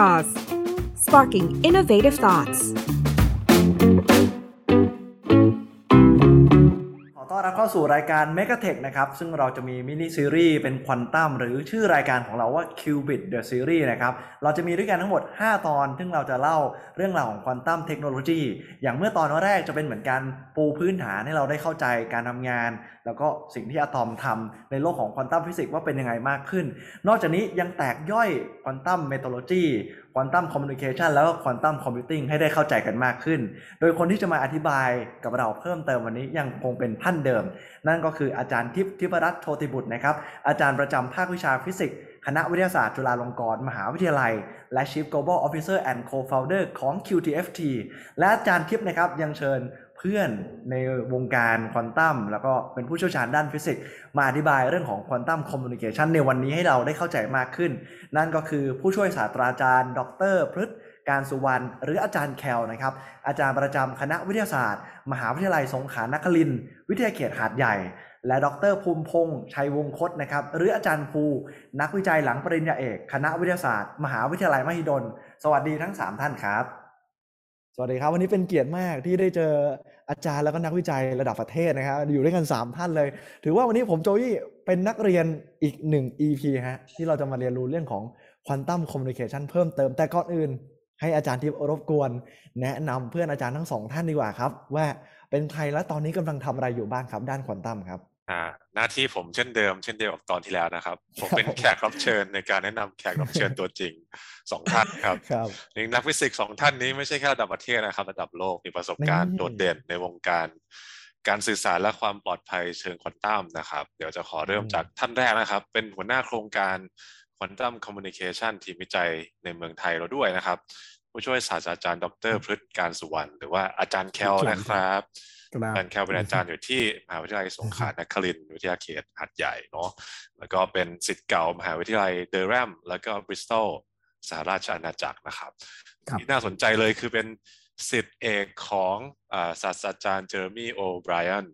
Jaws sparking innovative thoughts ขอต้อนรับเข้าสู่รายการ m e g a t e c h นะครับ ซึ่งเราจะมีมินิซีรีส์เป็นควอนตัมหรือชื่อรายการของเราว่า Qubit The Series นะครับ เราจะมีด้วยกันทั้งหมด 5 ตอน ซึ่งเราจะเล่าเรื่องราวของควอนตัมเทคโนโลยีอย่างเมื่อตอนแรกจะเป็นเหมือนการปูพื้นฐานให้เราได้เข้าใจการทำงาน แล้วก็สิ่งที่อะตอมทำในโลกของควอนตัมฟิสิกส์ว่าเป็นยังไงมากขึ้น นอกจากนี้ยังแตกย่อย quantum metrology quantum communication แล้วก็ quantum computing ให้ได้เข้าใจกันมากขึ้น โดยคนที่จะมาอธิบายกับเราเพิ่มเติมวันนี้ยังคงเป็นท่านเดิม นั่นก็คืออาจารย์ทิพย์ทิพรัตน์โชติบุตรนะครับ อาจารย์ประจำภาควิชาฟิสิกส์คณะวิทยาศาสตร์จุฬาลงกรณ์มหาวิทยาลัย และ Chief Global Officer and Co-founder ของ QTFT และอาจารย์ทิพย์นะครับยังเชิญ เพื่อนในวงการควอนตัมแล้วก็เป็นผู้เชี่ยวชาญด้านฟิสิกส์มาอธิบายเรื่องของควอนตัมคอมมูนิเคชันในวันนี้ให้เราได้เข้าใจมากขึ้น นั่นก็คือผู้ช่วยศาสตราจารย์ ดรพฤษการสุวรรณหรืออาจารย์แคลนะครับ อาจารย์ประจำคณะวิทยาศาสตร์ มหาวิทยาลัยสงขลานครินทร์วิทยาเขตหาดใหญ่ และดรภูมิพงษ์ชัยวงคตนะครับ หรืออาจารย์ภู นักวิจัยหลังปริญญาเอก คณะวิทยาศาสตร์ มหาวิทยาลัยมหิดล สวัสดีทั้ง 3 ท่านครับ วัสดีครับวันนี้เป็นเกียรติมากที่ได้เจออาจารย์แล้วก็นักวิจัยระดับประเทศนะครับอยู่ด้วยกัน 3 ท่านเลย ถือว่าวันนี้ผมโจยี่เป็นนักเรียนอีกหนึ่ง EP ฮะที่เราจะมาเรียนรู้เรื่องของ quantum communication เพิ่มเติมแต่ก่อนอื่น ให้อาจารย์ทิพย์รบกวน แนะนำเพื่อนอาจารย์ทั้งสองท่านดีกว่าครับ ว่าเป็นใครและตอนนี้กำลังทำอะไรอยู่บ้างครับ ด้านควอนตัมครับ อ่าหน้าที่ผมเช่นเดิมเช่นเดียวกับตอนที่แล้วนะครับ ผมเป็นแขกรับเชิญในการแนะนำแขกรับเชิญตัวจริงสองท่านครับครับนี่นักฟิสิกส์สองท่านนี้ไม่ใช่แค่ระดับประเทศนะครับระดับโลกมีประสบการณ์นี่โดดเด่นในวงการ การสื่อสารและความปลอดภัยเชิงควอนตัมนะครับ เดี๋ยวจะขอเริ่มจากท่านแรกนะครับ เป็นหัวหน้าโครงการ quantum communication ทีมวิจัยในเมืองไทยเราด้วยนะครับ ผู้ช่วยศาสตราจารย์ ดรพฤษการสุวรรณหรือว่าอาจารย์แคลนะครับ อาจารย์แคลเป็นอาจารย์อยู่ที่มหาวิทยาลัยสงขลานครินทร์วิทยาเขตหาดใหญ่เนาะแล้วก็เป็นศิษย์เก่ามหาวิทยาลัยเดอร์แรมแล้วก็บริสตอลสหราชอาณาจักรนะครับครับที่น่าสนใจเลยคือเป็นศิษย์เอกของอ่าศาสตราจารย์เจอร์มี่โอไบรอัน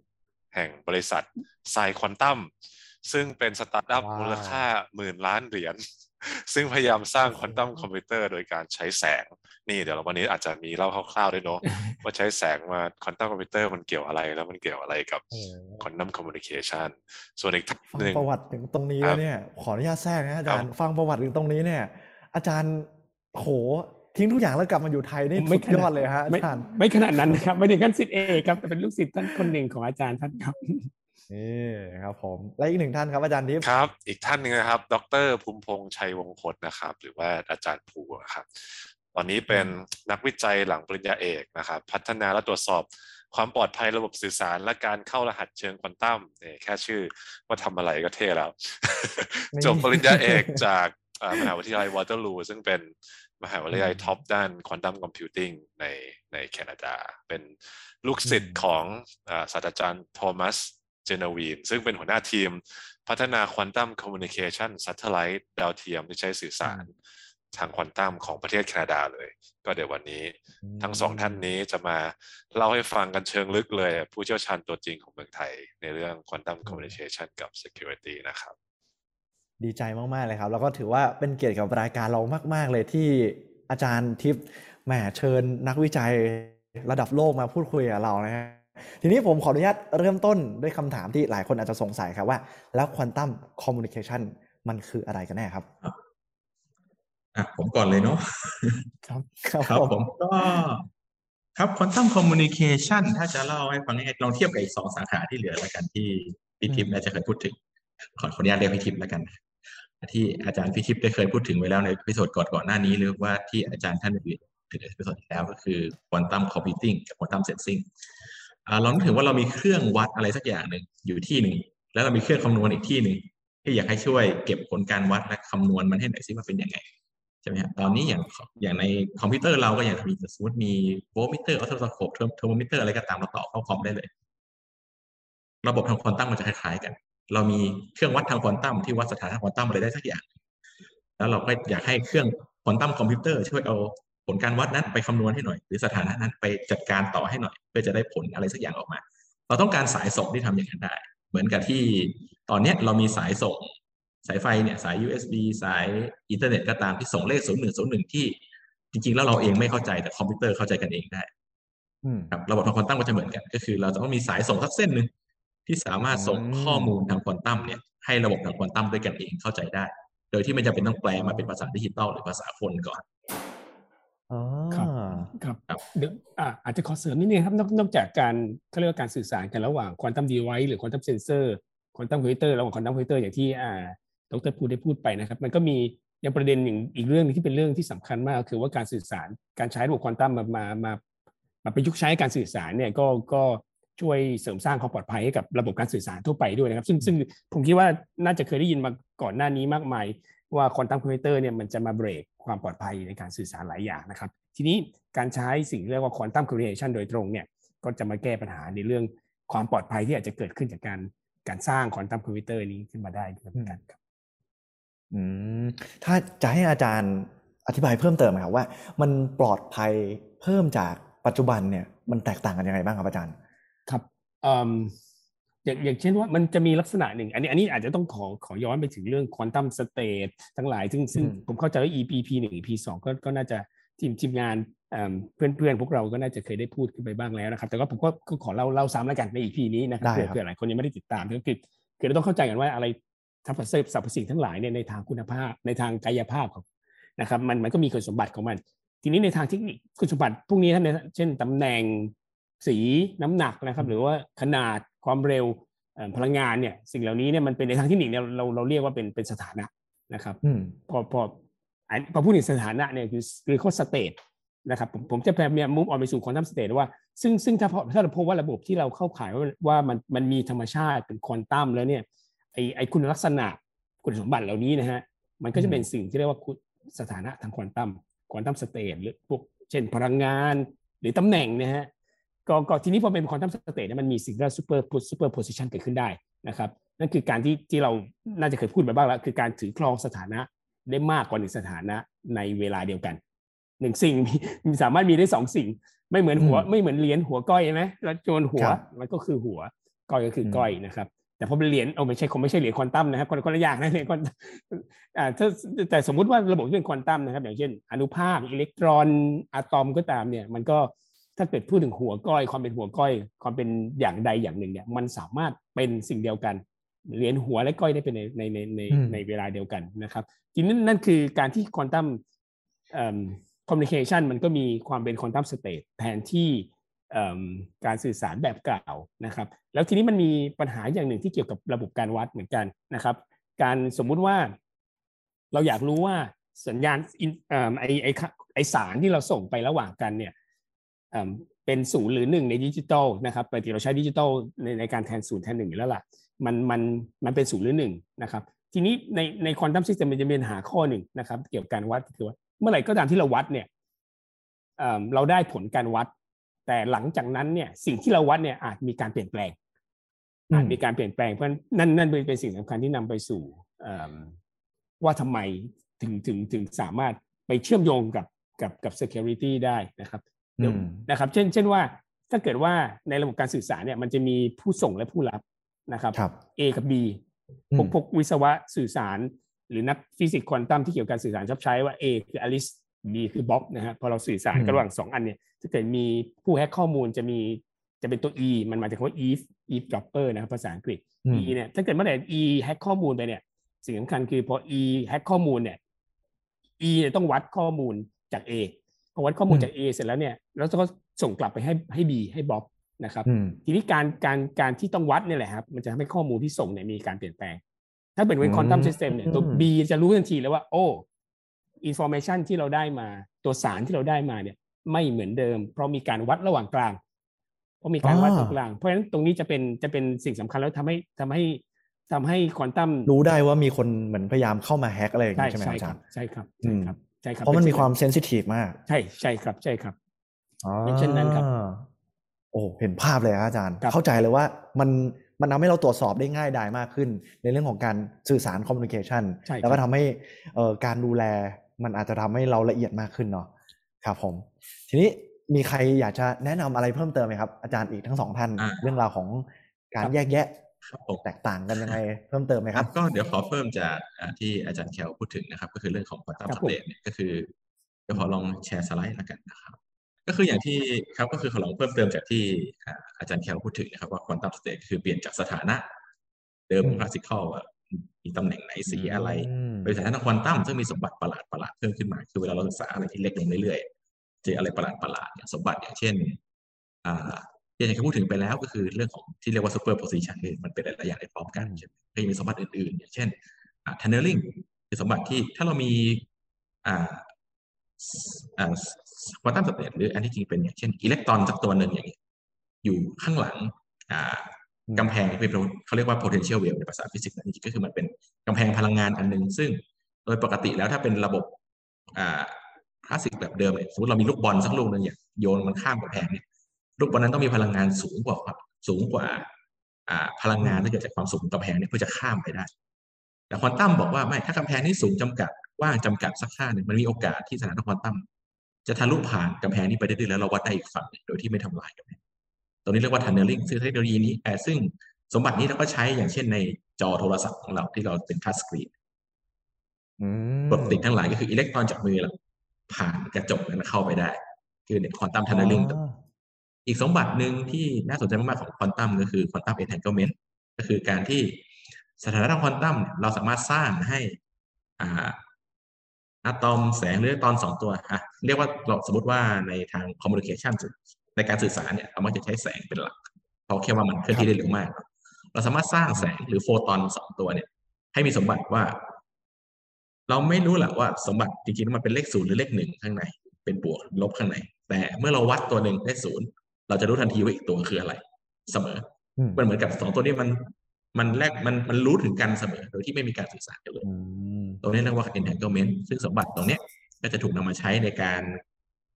แห่งบริษัทไซควอนตัมซึ่งเป็นสตาร์ทอัพว้าวมูลค่าหมื่นล้านเหรียญ ซึ่งพยายามสร้างควอนตัมคอมพิวเตอร์โดยการใช้แสง นี่เดี๋ยววันนี้อาจจะมีเล่าคร่าวๆด้วยเนาะว่าใช้แสงมาควอนตัมคอมพิวเตอร์มันเกี่ยวอะไรแล้วมันเกี่ยวอะไรกับโอ้ quantum communication ส่วนอีกท่านฟังหนึ่งประวัติถึงตรงนี้ครัแล้บวเนี่ย ขออนุญาตแทรกนะอาจารย์ครับฟังประวัติถึงตรงนี้เนี่ย อาจารย์โหทิ้งทุกอย่างแล้วกลับมาอยู่ไทยนี่ไม่สุดยอดเลยฮะอาไม่จารย์ไม่ขนาดนั้นนะครับไม่ถึงขั้นสิทธิเอกครับแต่เป็นลูกศิษย์ท่านคนหนึ่งของอาจารย์ท่านครับ นี่ครับผมและอีกหนึ่งท่านครับอาจารย์ทิพย์ครับ อีกท่านหนึ่งนะครับ ดรภูมิพงษ์ชัยวงคตนะครับ หรือว่าอาจารย์ภูนะครับ ตอนนี้เป็นนักวิจัยหลังปริญญาเอกนะครับ พัฒนาและตรวจสอบความปลอดภัยระบบสื่อสารและการเข้ารหัสเชิงควอนตัมเนี่ยแค่ชื่อว่าทำอะไรก็เท่แล้วนี่จบปริญญาเอกจากอ่ามหาวิทยาลัยวอเตอร์ลูซึ่งเป็นมหาวิทยาลัย top ด้าน quantum computing ในในแคนาดา เป็นลูกศิษย์ของอ่าศาสตราจารย์โทมัส เจนวีนซึ่งเป็นหัวหน้าทีม พัฒนา quantum communication satellite ดาวเทียมที่ใช้สื่อสารทางควอนตัมของประเทศแคนาดาเลย ก็เดี๋ยววันนี้ทั้งสองท่านนี้จะมาเล่าให้ฟังกันเชิงลึกเลย ผู้เชี่ยวชาญตัวจริงของเมืองไทย ในเรื่อง quantum communication กับ Security นะครับ ดีใจมาก ๆ เลยครับ แล้วก็ถือว่าเป็นเกียรติกับรายการเรามาก ๆ เลยที่อาจารย์ทิพย์แหมเชิญนักวิจัยระดับโลกมาพูดคุยกับเรานะฮะ ทีนี้ผมขออนุญาตเริ่มต้นด้วยคำถามที่หลายคนอาจจะสงสัยครับว่า แล้ว quantum communication มันคืออะไรกันแน่ครับอะผมก่อนเลยเนาะครับครับครับผผมมก็ครับ quantum communication ถ้าจะเล่าให้ฟังง่ายๆลองเทียบกับอีกสองสาขาที่เหลือแล้วกันที่พี่ทิพย์น่าจะเคยพูดถึงขอขออนุญาตเรียกพี่ทิพย์แล้วกัน ที่อาจารย์พี่ทิพย์ได้เคยพูดถึงไว้แล้วใน episode ก่อนก่อนหน้านี้ หรือว่าที่อาจารย์ท่านอื่นถึงใน episode ที่แล้วก็คือ quantum computing กับ quantum sensing อ่า ลองนึกถึงว่าเรามีเครื่องวัดอะไรสักอย่างหนึ่งอยู่ที่หนึ่งแล้วเรามีเครื่องคำนวณอีกที่หนึ่งที่อยากให้ช่วยเก็บผลการวัดและคำนวณมันให้หน่อยซิว่าเป็นยังไงใช่ไหมครับตอนนี้อย่างอย่างในคอมพิวเตอร์เราก็อย่างมีสมมติมีโวลต์มิเตอร์ออโตสโคปเทอร์โมมิเตอร์อะไรก็ตามเราต่อเข้าคอมได้เลย ระบบทางควอนตัมมันจะคล้ายๆกัน เรามีเครื่องวัดทางควอนตัมที่วัดสถานะควอนตัมอะไรได้สักอย่าง แล้วเราก็อยากให้เครื่องควอนตัมคอมพิวเตอร์ช่วยเอา ผลการวัดนั้นไปคำนวณให้หน่อย หรือสถานะนั้นไปจัดการต่อให้หน่อย เพื่อจะได้ผลอะไรสักอย่างออกมา เราต้องการสายส่งที่ทำอย่างนั้นได้ เหมือนกับที่ตอนเนี้ยเรามีสายส่ง สายไฟเนี่ยสาย USB สายอินเทอร์เน็ตก็ตามที่ส่งเลข 0101 ที่จริง ๆ แล้วเราเองไม่เข้าใจแต่คอมพิวเตอร์เข้าใจกันเองได้อืมครับระบบทางควอนตัมก็จะเหมือนกัน ก็คือ เราจะต้องมีสายส่งสักเส้นหนึ่งที่สามารถส่งอืมข้อมูลทางควอนตัมเนี่ยให้ระบบทางควอนตัมด้วยกันเองเข้าใจได้ โดยที่ไม่จำเป็นต้องแปลมาเป็นภาษาดิจิตอลหรือภาษาคนก่อนอ๋อ ครับครับเดี๋ยวอาจจะขอเสริมนิดนึงครับ นอกจากการเขาเรียกว่าการสื่อสารกันระหว่าง quantum device หรือควอนตัมเซนเซอร์ควอนตัมคอมพิวเตอร์ระหว่างควอนตัมคอมพิวเตอร์อย่างที่อ่าดรพูดได้พูดไปนะครับ มันก็มียังประเด็นอย่างอีกเรื่องหนึงที่เป็นเรื่องที่สำคัญมากคือว่าการสื่อสารการใช้ระบบควอนตัมมามามามาประยุกต์ใช้การสื่อสารเนี่ยก็ก็ช่วยเสริมสร้างความปลอดภัยให้กับระบบการสื่อสารทั่วไปด้วยนะครับ ซึ่งซึ่งผมคิดว่าน่าจะเคยได้ยินมาก่อนหน้านี้มากมาย ว่าควอนตัมคอมพิวเตอร์เนี่ยมันจะมาเบรกความปลอดภัยในการสื่อสารหลายอย่างนะครับ ทีนี้การใช้สิ่งที่เรียกว่า quantum communication โดยตรงเนี่ยก็จะมาแก้ปัญหาในเรื่องความปลอดภัยที่อาจจะเกิดขึ้นจากการการสร้างควอนตัมคอมพิวเตอร์นี้ขึ้นมาได้ด้วยเหมือนกันครับอืมถ้าจะให้อาจารย์อธิบายเพิ่มเติมไหมครับว่า มันปลอดภัยเพิ่มจากปัจจุบันเนี่ยมันแตกต่างกันยังไงบ้างครับอาจารย์ ครับเอิ่มอย่างอย่างเช่นว่ามันจะมีลักษณะหนึ่ง อันนี้อันนี้อาจจะต้องขอขอย้อนไปถึงเรื่อง quantum staททั้งหลาย ซึ่งซึ่งอืมผมเข้าใจว่า EP EP หนึ่ง EP สองก็ก็น่าจะทีมทีมงานเพื่อนเพื่อนๆพวกเราก็น่าจะเคยได้พูดขึ้นไปบ้างแล้วนะครับ แต่ว่าผมก็ก็ขอเล่าเล่าซ้ำแล้วกันใน EP นี้นะครับได้เผื่อครับเผื่อหลายคนยังไม่ได้ติดตามก็คือคือเราต้องเข้าใจกันว่าอะไรทัพพเซฟสรรพสิ่งทั้งหลายเนี่ยในทางคุณภาพในทางกายภาพของนะครับมันมันก็มีคุณสมบัติของมัน ทีนี้ในทางเทคนิคคุณสมบัติพวกนี้ท่านเนี่ยเช่นตำแหน่งสีน้ำหนักนะครับ หรือว่าขนาด ความเร็วเอ่อพลังงานเนี่ยสิ่งเหล่านี้เนี่ยมันเป็นในทางเทคนิคเนี่ยเราเราเรียกว่าเป็นเป็นสถานะนะครับอืมพอพออันพอพูดถึงสถานะเนี่ยคือคือก็ state นะครับผมผมจะพยายามมุ่งออกไปสู่ quantum state ว่า ซึ่งซึ่งถ้าพอถ้าเราพบว่าระบบที่เราเข้าข่ายว่าว่ามันมันมีธรรมชาติเป็นควอนตัมแล้วเนี่ยไอไอคุณลักษณะคุณสมบัติเหล่านี้นะฮะมันก็จะเป็นสิ่งที่เรียกว่าคุณสถานะทางควอนตัม quantum state หรือพวกเช่นพลังงานหรือตำแหน่งนะฮะ ก็ก็ทีนี้พอเป็น quantum state เนี่ยมันมีสิ่งที่เรียก super superposition เกิดขึ้นได้นะครับ นั่นคือการที่ที่เราน่าจะเคยพูดไปบ้างแล้ว คือการถือครองสถานะได้มากกว่าหนึ่งสถานะในเวลาเดียวกันหนึ่งสิ่งมีมีสามารถมีได้สองสิ่ง ไม่เหมือนหัวอืมไม่เหมือนเหรียญหัวก้อยใช่ไหมแล้วโยนหัวครับมันก็คือหัวก้อยก็คืออมก้อยนะครับแต่พอเป็นเหรียญเอาไม่ใช่คงไม่ใช่เหรียญควอนตัมนะครับคนคนละอย่างนะเหรียญควอนตัมอ่าถ้าแต่สมมุติว่าระบบที่เป็นควอนตัมนะครับ อย่างเช่น อนุภาคอิเล็กตรอนอะตอมก็ตามเนี่ย มันก็ ถ้าเกิดพูดถึงหัวก้อย ความเป็นหัวก้อย ความเป็นอย่างใดอย่างหนึ่งเนี่ยมันสามารถเป็นสิ่งเดียวกันเหรียญหัวและก้อยได้เป็นในในในในอืมในเวลาเดียวกันนะครับทีนี้นั่นคือการที่ควอนตัมคอมมิวนิเคชันมันก็มีความเป็นควอนตัมสเตทแทนที่เอิ่มการสื่อสารแบบเก่านะครับ แล้วทีนี้มันมีปัญหาอย่างหนึ่งที่เกี่ยวกับระบบการวัดเหมือนกันนะครับ การสมมุติว่าเราอยากรู้ว่าสัญญาณอินเอ่อไอไอค่ะไอสารที่เราส่งไประหว่างกันเนี่ย เอิ่มเป็นศูนย์หรือหนึ่งในดิจิตอลนะครับปกติเราใช้ดิจิตอลในในการแทนศูนย์แทนหนึ่งอยู่แล้วล่ะมันมันมันเป็นศูนย์หรือหนึ่งนะครับทีนี้ในใน quantum system มันจะมีปัญหาข้อหนึ่งนะครับ เกี่ยวกับการวัดคือว่าเมื่อไหร่ก็ตามที่เราวัดเนี่ยเอิ่มเราได้ผลการวัด แต่หลังจากนั้นเนี่ยสิ่งที่เราวัดเนี่ยอาจมีการเปลี่ยนแปลงอาจมีการเปลี่ยนแปลงเพราะนั่นนั่นเป็นเป็นสิ่งสำคัญที่นำไปสู่เอิ่มว่าทำไมถึงถึงถึงสามารถไปเชื่อมโยงกับกับกับ security ได้นะครับเดี๋ยวอืม นะครับ เช่น เช่นว่าถ้าเกิดว่าในระบบการสื่อสารเนี่ยมันจะมีผู้ส่งและผู้รับนะครับครับ A กับ B อืมพวกพวกวิศวะสื่อสาร หรือนักฟิสิกส์ควอนตัมที่เกี่ยวกับการสื่อสารชอบใช้ว่า A คืออลิส B คือบ๊อบนะฮะพอเราสื่อสารกันระหว่างสองอันเนี่ยถ้าเกิดมีผู้แฮกข้อมูลจะมีจะเป็นตัว E มันมาจากคำว่า Eve eavesdropper นะครับภาษาอังกฤษอืม E เนี่ยถ้าเกิดเมื่อไหร่ E แฮกข้อมูลไปเนี่ยสิ่งสำคัญคือพอ E แฮกข้อมูลเนี่ย E เนี่ยต้องวัดข้อมูลจาก A พอวัดข้อมูลอืมจาก A เสร็จแล้วเนี่ยแล้วก็ส่งกลับไปให้ให้ B ให้บ๊อบนะครับอืมทีนี้การการการที่ต้องวัดเนี่ยแหละครับมันจะทำให้ข้อมูลที่ส่งเนี่ยมีการเปลี่ยนแปลง ถ้าเป็นเป็นอืมควอนตัมซิสเต็มเนี่ยตัวอืม B จะรู้ทันทีแล้วว่า โอ้information ที่เราได้มาตัวสารที่เราได้มาเนี่ยไม่เหมือนเดิม เพราะมีการวัดระหว่างกลาง เพราะมีการวัดตรงกลาง เพราะฉะนั้นตรงนี้จะเป็นจะเป็นสิ่งสำคัญแล้วทำให้ทำให้ทำให้ควอนตัมรู้ได้ว่ามีคนเหมือนพยายามเข้ามา hack อะไรอย่างใช่นี้ใช่ไหมใช่อาคจารัรบย์ครับใช่ครับอืใช่มครับใช่ครับเพราะมันมีป็ความ sensitive มาก ใช่ใช่ครับใช่ครับอ๋อเป็นเช่นนั้นครับ โอ้เห็นภาพเลยครับอาจารย์ครับเข้าใจเลยว่ามันมันทำให้เราตรวจสอบได้ง่ายดายมากขึ้น ในเรื่องของการสื่อสารคอมมิวนิเคชันใช่ครับแล้วก็ทำให้เอ่อการดูแลมันอาจจะทำให้เราละเอียดมากขึ้นเนาะครับผม ทีนี้มีใครอยากจะแนะนำอะไรเพิ่มเติมไหมครับ อาจารย์อีกทั้งสองท่านอ่าเรื่องราวของการครับแยกแยะครับผม แตกต่างกันยังไงเพิ่มเติมไหมครับ ก็เดี๋ยวขอเพิ่มจากอ่าที่อาจารย์แคลพูดถึงนะครับ ก็คือเรื่องของควอนตัมครัสบผมเตทเนี่ยก็คือเดี๋ยวขอลองแชร์สไลด์แล้วกันนะครับ ก็คืออย่างที่ครับก็คือขอลองเพิ่มเติมจากที่อ่าอาจารย์แคลพูดถึงนะครับว่าควอนตัมสเตทคือเปลี่ยนจากสถานะ เดิมอืมคลาสสิคอลว่ามีตำแหน่งไหนสีอะไรอืมโดยสถานะควอนตัมซึ่งมีสมบัติประหลาดประหลาดๆเพิ่มขึ้นมาคือเวลาเราศึกษาอะไรที่เล็กลงเรื่อยๆเจออะไรประหลาดประหลาดๆเนี่ยสมบัติอย่างเช่นอ่า ที่อาจารย์แคลพูดถึงไปแล้วก็คือเรื่องของที่เรียกว่า superposition คือมันเป็นหลายๆอย่างในพร้อมกันใช่ไหมก็ยังมีสมบัติอื่นๆ อย่างเช่นอ่า tunneling คือสมบัติที่ถ้าเรามีอ่าอ่า quantum state หรืออันที่จริงเป็นอย่างเช่นอิเล็กตรอนสักตัวหนึ่งอย่างเงี้ยอยู่ข้างหลังอ่าอืมกำแพงเป็นเขาเรียกว่า potential well ในภาษาฟิสิกส์นะจริงๆก็คือมันเป็นกำแพงพลังงานอันหนึ่งซึ่งโดยปกติแล้วถ้าเป็นระบบอ่าคลาสสิกแบบเดิมเนี่ยสมมติเรามีลูกบอลสักลูกหนึงเนี่ยโยนมันข้ามกำแพงเนี่ย ลูกบอลนั้นต้องมีพลังงานสูงกว่าสูงกว่าอ่าพลังงานที่เกิดจากความสูงของกำแพงเนี่ยเพื่อจะข้ามไปได้ แต่ควอนตัมบอกว่าไม่ถ้ากำแพงนี้สูงจำกัดกว้างจำกัดสักค่าหนึ่งมันมีโอกาสที่สถานะควอนตัมจะทะลุผ่านกำแพงนี้ไปได้ด้วยแล้วเราวัดได้อีกฝั่งหนึ่งโดยที่ไม่ทำลายกำแพงตรงนี้เรียกว่า tunneling ซึ่งเทคโนโลยีนี้เอ่อซึ่งสมบัตินี้เราก็ใช้อย่างเช่นในจอโทรศัพท์ของเราที่เราเป็นทัชสกรีนอืมกดติดทั้งหลายก็คืออิเล็กตรอนจากมือเราผ่านกระจกนั้นเข้าไปได้ คือเนี่ยควอนตัม tunneling อ๋อ อีกสมบัติหนึ่งที่น่าสนใจมากๆของควอนตัมก็คือควอนตัมเอน a ท g เ e เมนต์ก็คือการที่สถานะทางควอนตัมเราสามารถสร้างให้อ่าอะตอมแสงหรืออะตอมสองตัวอะเรียกว่าเราสมมติว่าในทางคอมมูนิเคชันในการสื่อสารเนี่ยเรามักจะใช้แสงเป็นหลัก เพราะแค่ว่ามันเคลื่อนที่ได้เร็วมาก เราสามารถสร้างแสงหรือโฟตอนสองตัวเนี่ย ให้มีสมบัติว่า เราไม่รู้แหละว่าสมบัติจริงๆมันเป็นเลขศูนย์หรือเลขหนึ่งข้างใน เป็นบวกลบข้างใน แต่เมื่อเราวัดตัวหนึ่งได้ศูนย์ เราจะรู้ทันทีว่าอีกตัวคืออะไร เสมออืมมันเหมือนกับสองตัวนี้มันมันแลกมันมันรู้ถึงกันเสมอ โดยที่ไม่มีการสื่อสารกันเลยอืมตรงนี้เรียกว่า entanglement ซึ่งสมบัติตรงเนี้ยก็จะถูกนำมาใช้ในการ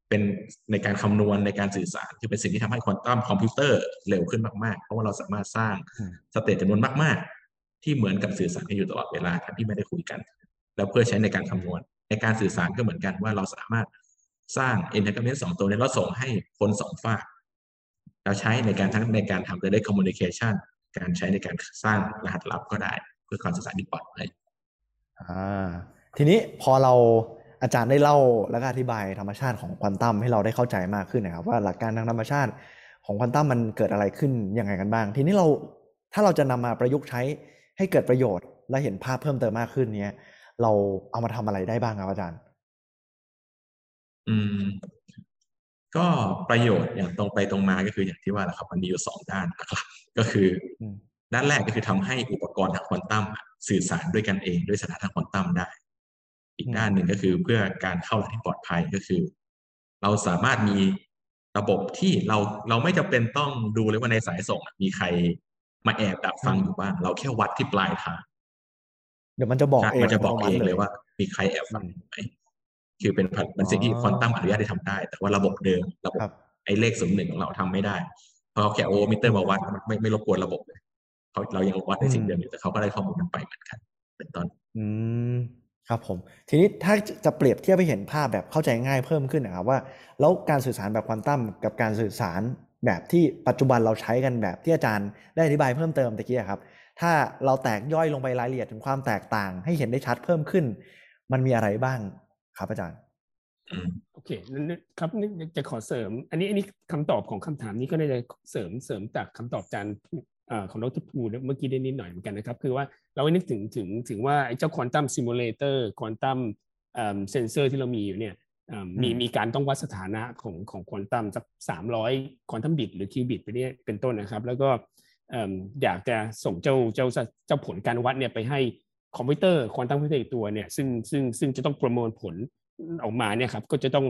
เป็นในการคำนวณในการสื่อสารคือเป็นสิ่งที่ทำให้ควอนตัมคอมพิวเตอร์เร็วขึ้นมากๆ เพราะว่าเราสามารถสร้างอืมสเตจจำนวนมาก ๆ ที่เหมือนกับสื่อสารกันอยู่ตลอดเวลาทั้งที่ไม่ได้คุยกัน แล้วเพื่อใช้ในการคำนวณ ในการสื่อสารก็เหมือนกันว่าเราสามารถสร้าง entanglement สองตัวนี้แล้วส่งให้คนสองฝ่าย เราใช้ในการทั้งในการทำ direct communication การใช้ในการสร้างรหัสลับก็ได้ เพื่อความสื่อสารที่ปลอดภัยอ่าทีนี้พอเราอาจารย์ได้เล่าแล้วก็อธิบายธรรมชาติของควอนตัมให้เราได้เข้าใจมากขึ้นนะครับว่าหลักการทางธรรมชาติของควอนตัมมันเกิดอะไรขึ้นยังไงกันบ้าง ทีนี้เราถ้าเราจะนำมาประยุกต์ใช้ให้เกิดประโยชน์ และเห็นภาพเพิ่มเติมมากขึ้นเนี้ยเราเอามาทำอะไรได้บ้างครับอาจารย์ อืม ก็ประโยชน์อย่างตรงไปตรงมาก็คืออย่างที่ว่าแหละครับ มันมีอยู่สองด้านนะครับ ก็คืออมด้านแรกก็คือทำให้อุปกรณ์ทางควอนตัมอะสื่อสารด้วยกันเองด้วยสถานะควอนตัมได้ อีกด้านหนึ่งก็คือเพื่อการเข้ารหัสที่ปลอดภัยก็คือ เราสามารถมีระบบที่เราเราไม่จำเป็นต้องดูเลยว่าในสายส่งอะมีใครมาแอบดักฟังอยู่บ้าง เราแค่วัดที่ปลายทางเดี๋ยวมันจะบอกใช่เองมันจะบอกเองอัตโนมัติเลยว่า มีใครแอบฟังอยู่ไหม คือเป็นพันเป็นสิ่งที่อ๋อควอนตัมอนุญาตให้ทำได้ แต่ว่าระบบเดิมระบบครับไอ้เลขศูนย์หนึ่งของเราทำไม่ได้เพราะเขาแค่โอห์มมิเตอร์มาวัดมันไม่ไม่รบกวนระบบเลยเขาเรายังวัดในสิ่งเดิมอยู่แต่เขาก็ได้ข้อมูลกันไปเหมือนกัน เป็นต้นอืมครับผมทีนี้ถ้าจะเปรียบเทียบให้เห็นภาพแบบเข้าใจง่ายเพิ่มขึ้นนะครับว่า แล้วการสื่อสารแบบควอนตัมกับการสื่อสารแบบที่ปัจจุบันเราใช้กันแบบที่อาจารย์ได้อธิบายเพิ่มเติมตะกี้อะครับ ถ้าเราแตกย่อยลงไปรายละเอียดถึงความแตกต่าง ให้เห็นได้ชัดเพิ่มขึ้น มันมีอะไรบ้าง ครับอาจารย์อืมโอเคนั่นนั่นครับนี่จะขอเสริม อันนี้อันนี้คำตอบของคำถามนี้ก็น่าจะเสริมเสริมจากคำตอบอาจารย์เอ่อของดรภูเมื่อกี้ได้นิดหน่อยเหมือนกันนะครับ คือว่าเราให้นึกถึงถึงถึงว่าไอ้เจ้า quantum simulator quantum sensor ที่เรามีอยู่เนี่ยเอิ่มมีอืมมีการต้องวัดสถานะของของควอนตัมสักสามร้อย quantum bit หรือ qubit ไปเนี่ยเป็นต้นนะครับ แล้วก็เอิ่มอยากจะส่งเจ้าเจ้าเจ้าผลการวัดเนี่ยไปให้ คอมพิวเตอร์ quantum computer อีกตัวเนี่ยซึ่งซึ่งซึ่งจะต้องประมวลผลออกมาเนี่ยครับก็จะต้อง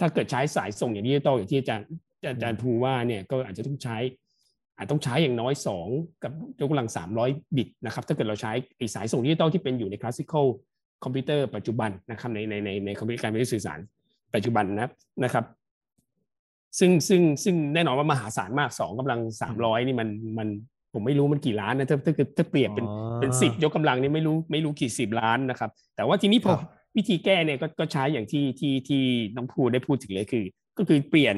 ถ้าเกิดใช้สายส่งอย่างดิจิตอลอย่างที่อาจารย์อาจารย์ภูว่าเนี่ยก็อาจจะต้องใช้ อาจต้องใช้อย่างน้อย 2 กับยกกำลัง 300 บิตนะครับถ้าเกิดเราใช้ไอสายส่งดิจิตอลที่เป็นอยู่ใน classicalคอมพิวเตอร์ปัจจุบันนะครับในในในในคอมพิวเตอร์การสื่อสารปัจจุบันนะครับนะครับ ซึ่งซึ่งซึ่งแน่นอนว่ามหาศาลมาก2กำลัง 300 นี่มันมัน ผมไม่รู้มันกี่ล้านนะถ้าถ้าเกิดถ้าเปรียบเป็นอ๋อเป็นสิบยกกำลังนี่ไม่รู้ไม่รู้กี่สิบล้านนะครับ แต่ว่าทีนี้พอครับวิธีแก้เนี่ยก็ก็ใช้อย่างที่ที่ที่น้องภูได้พูดถึงเลยคือ ก็คือเปลี่ยน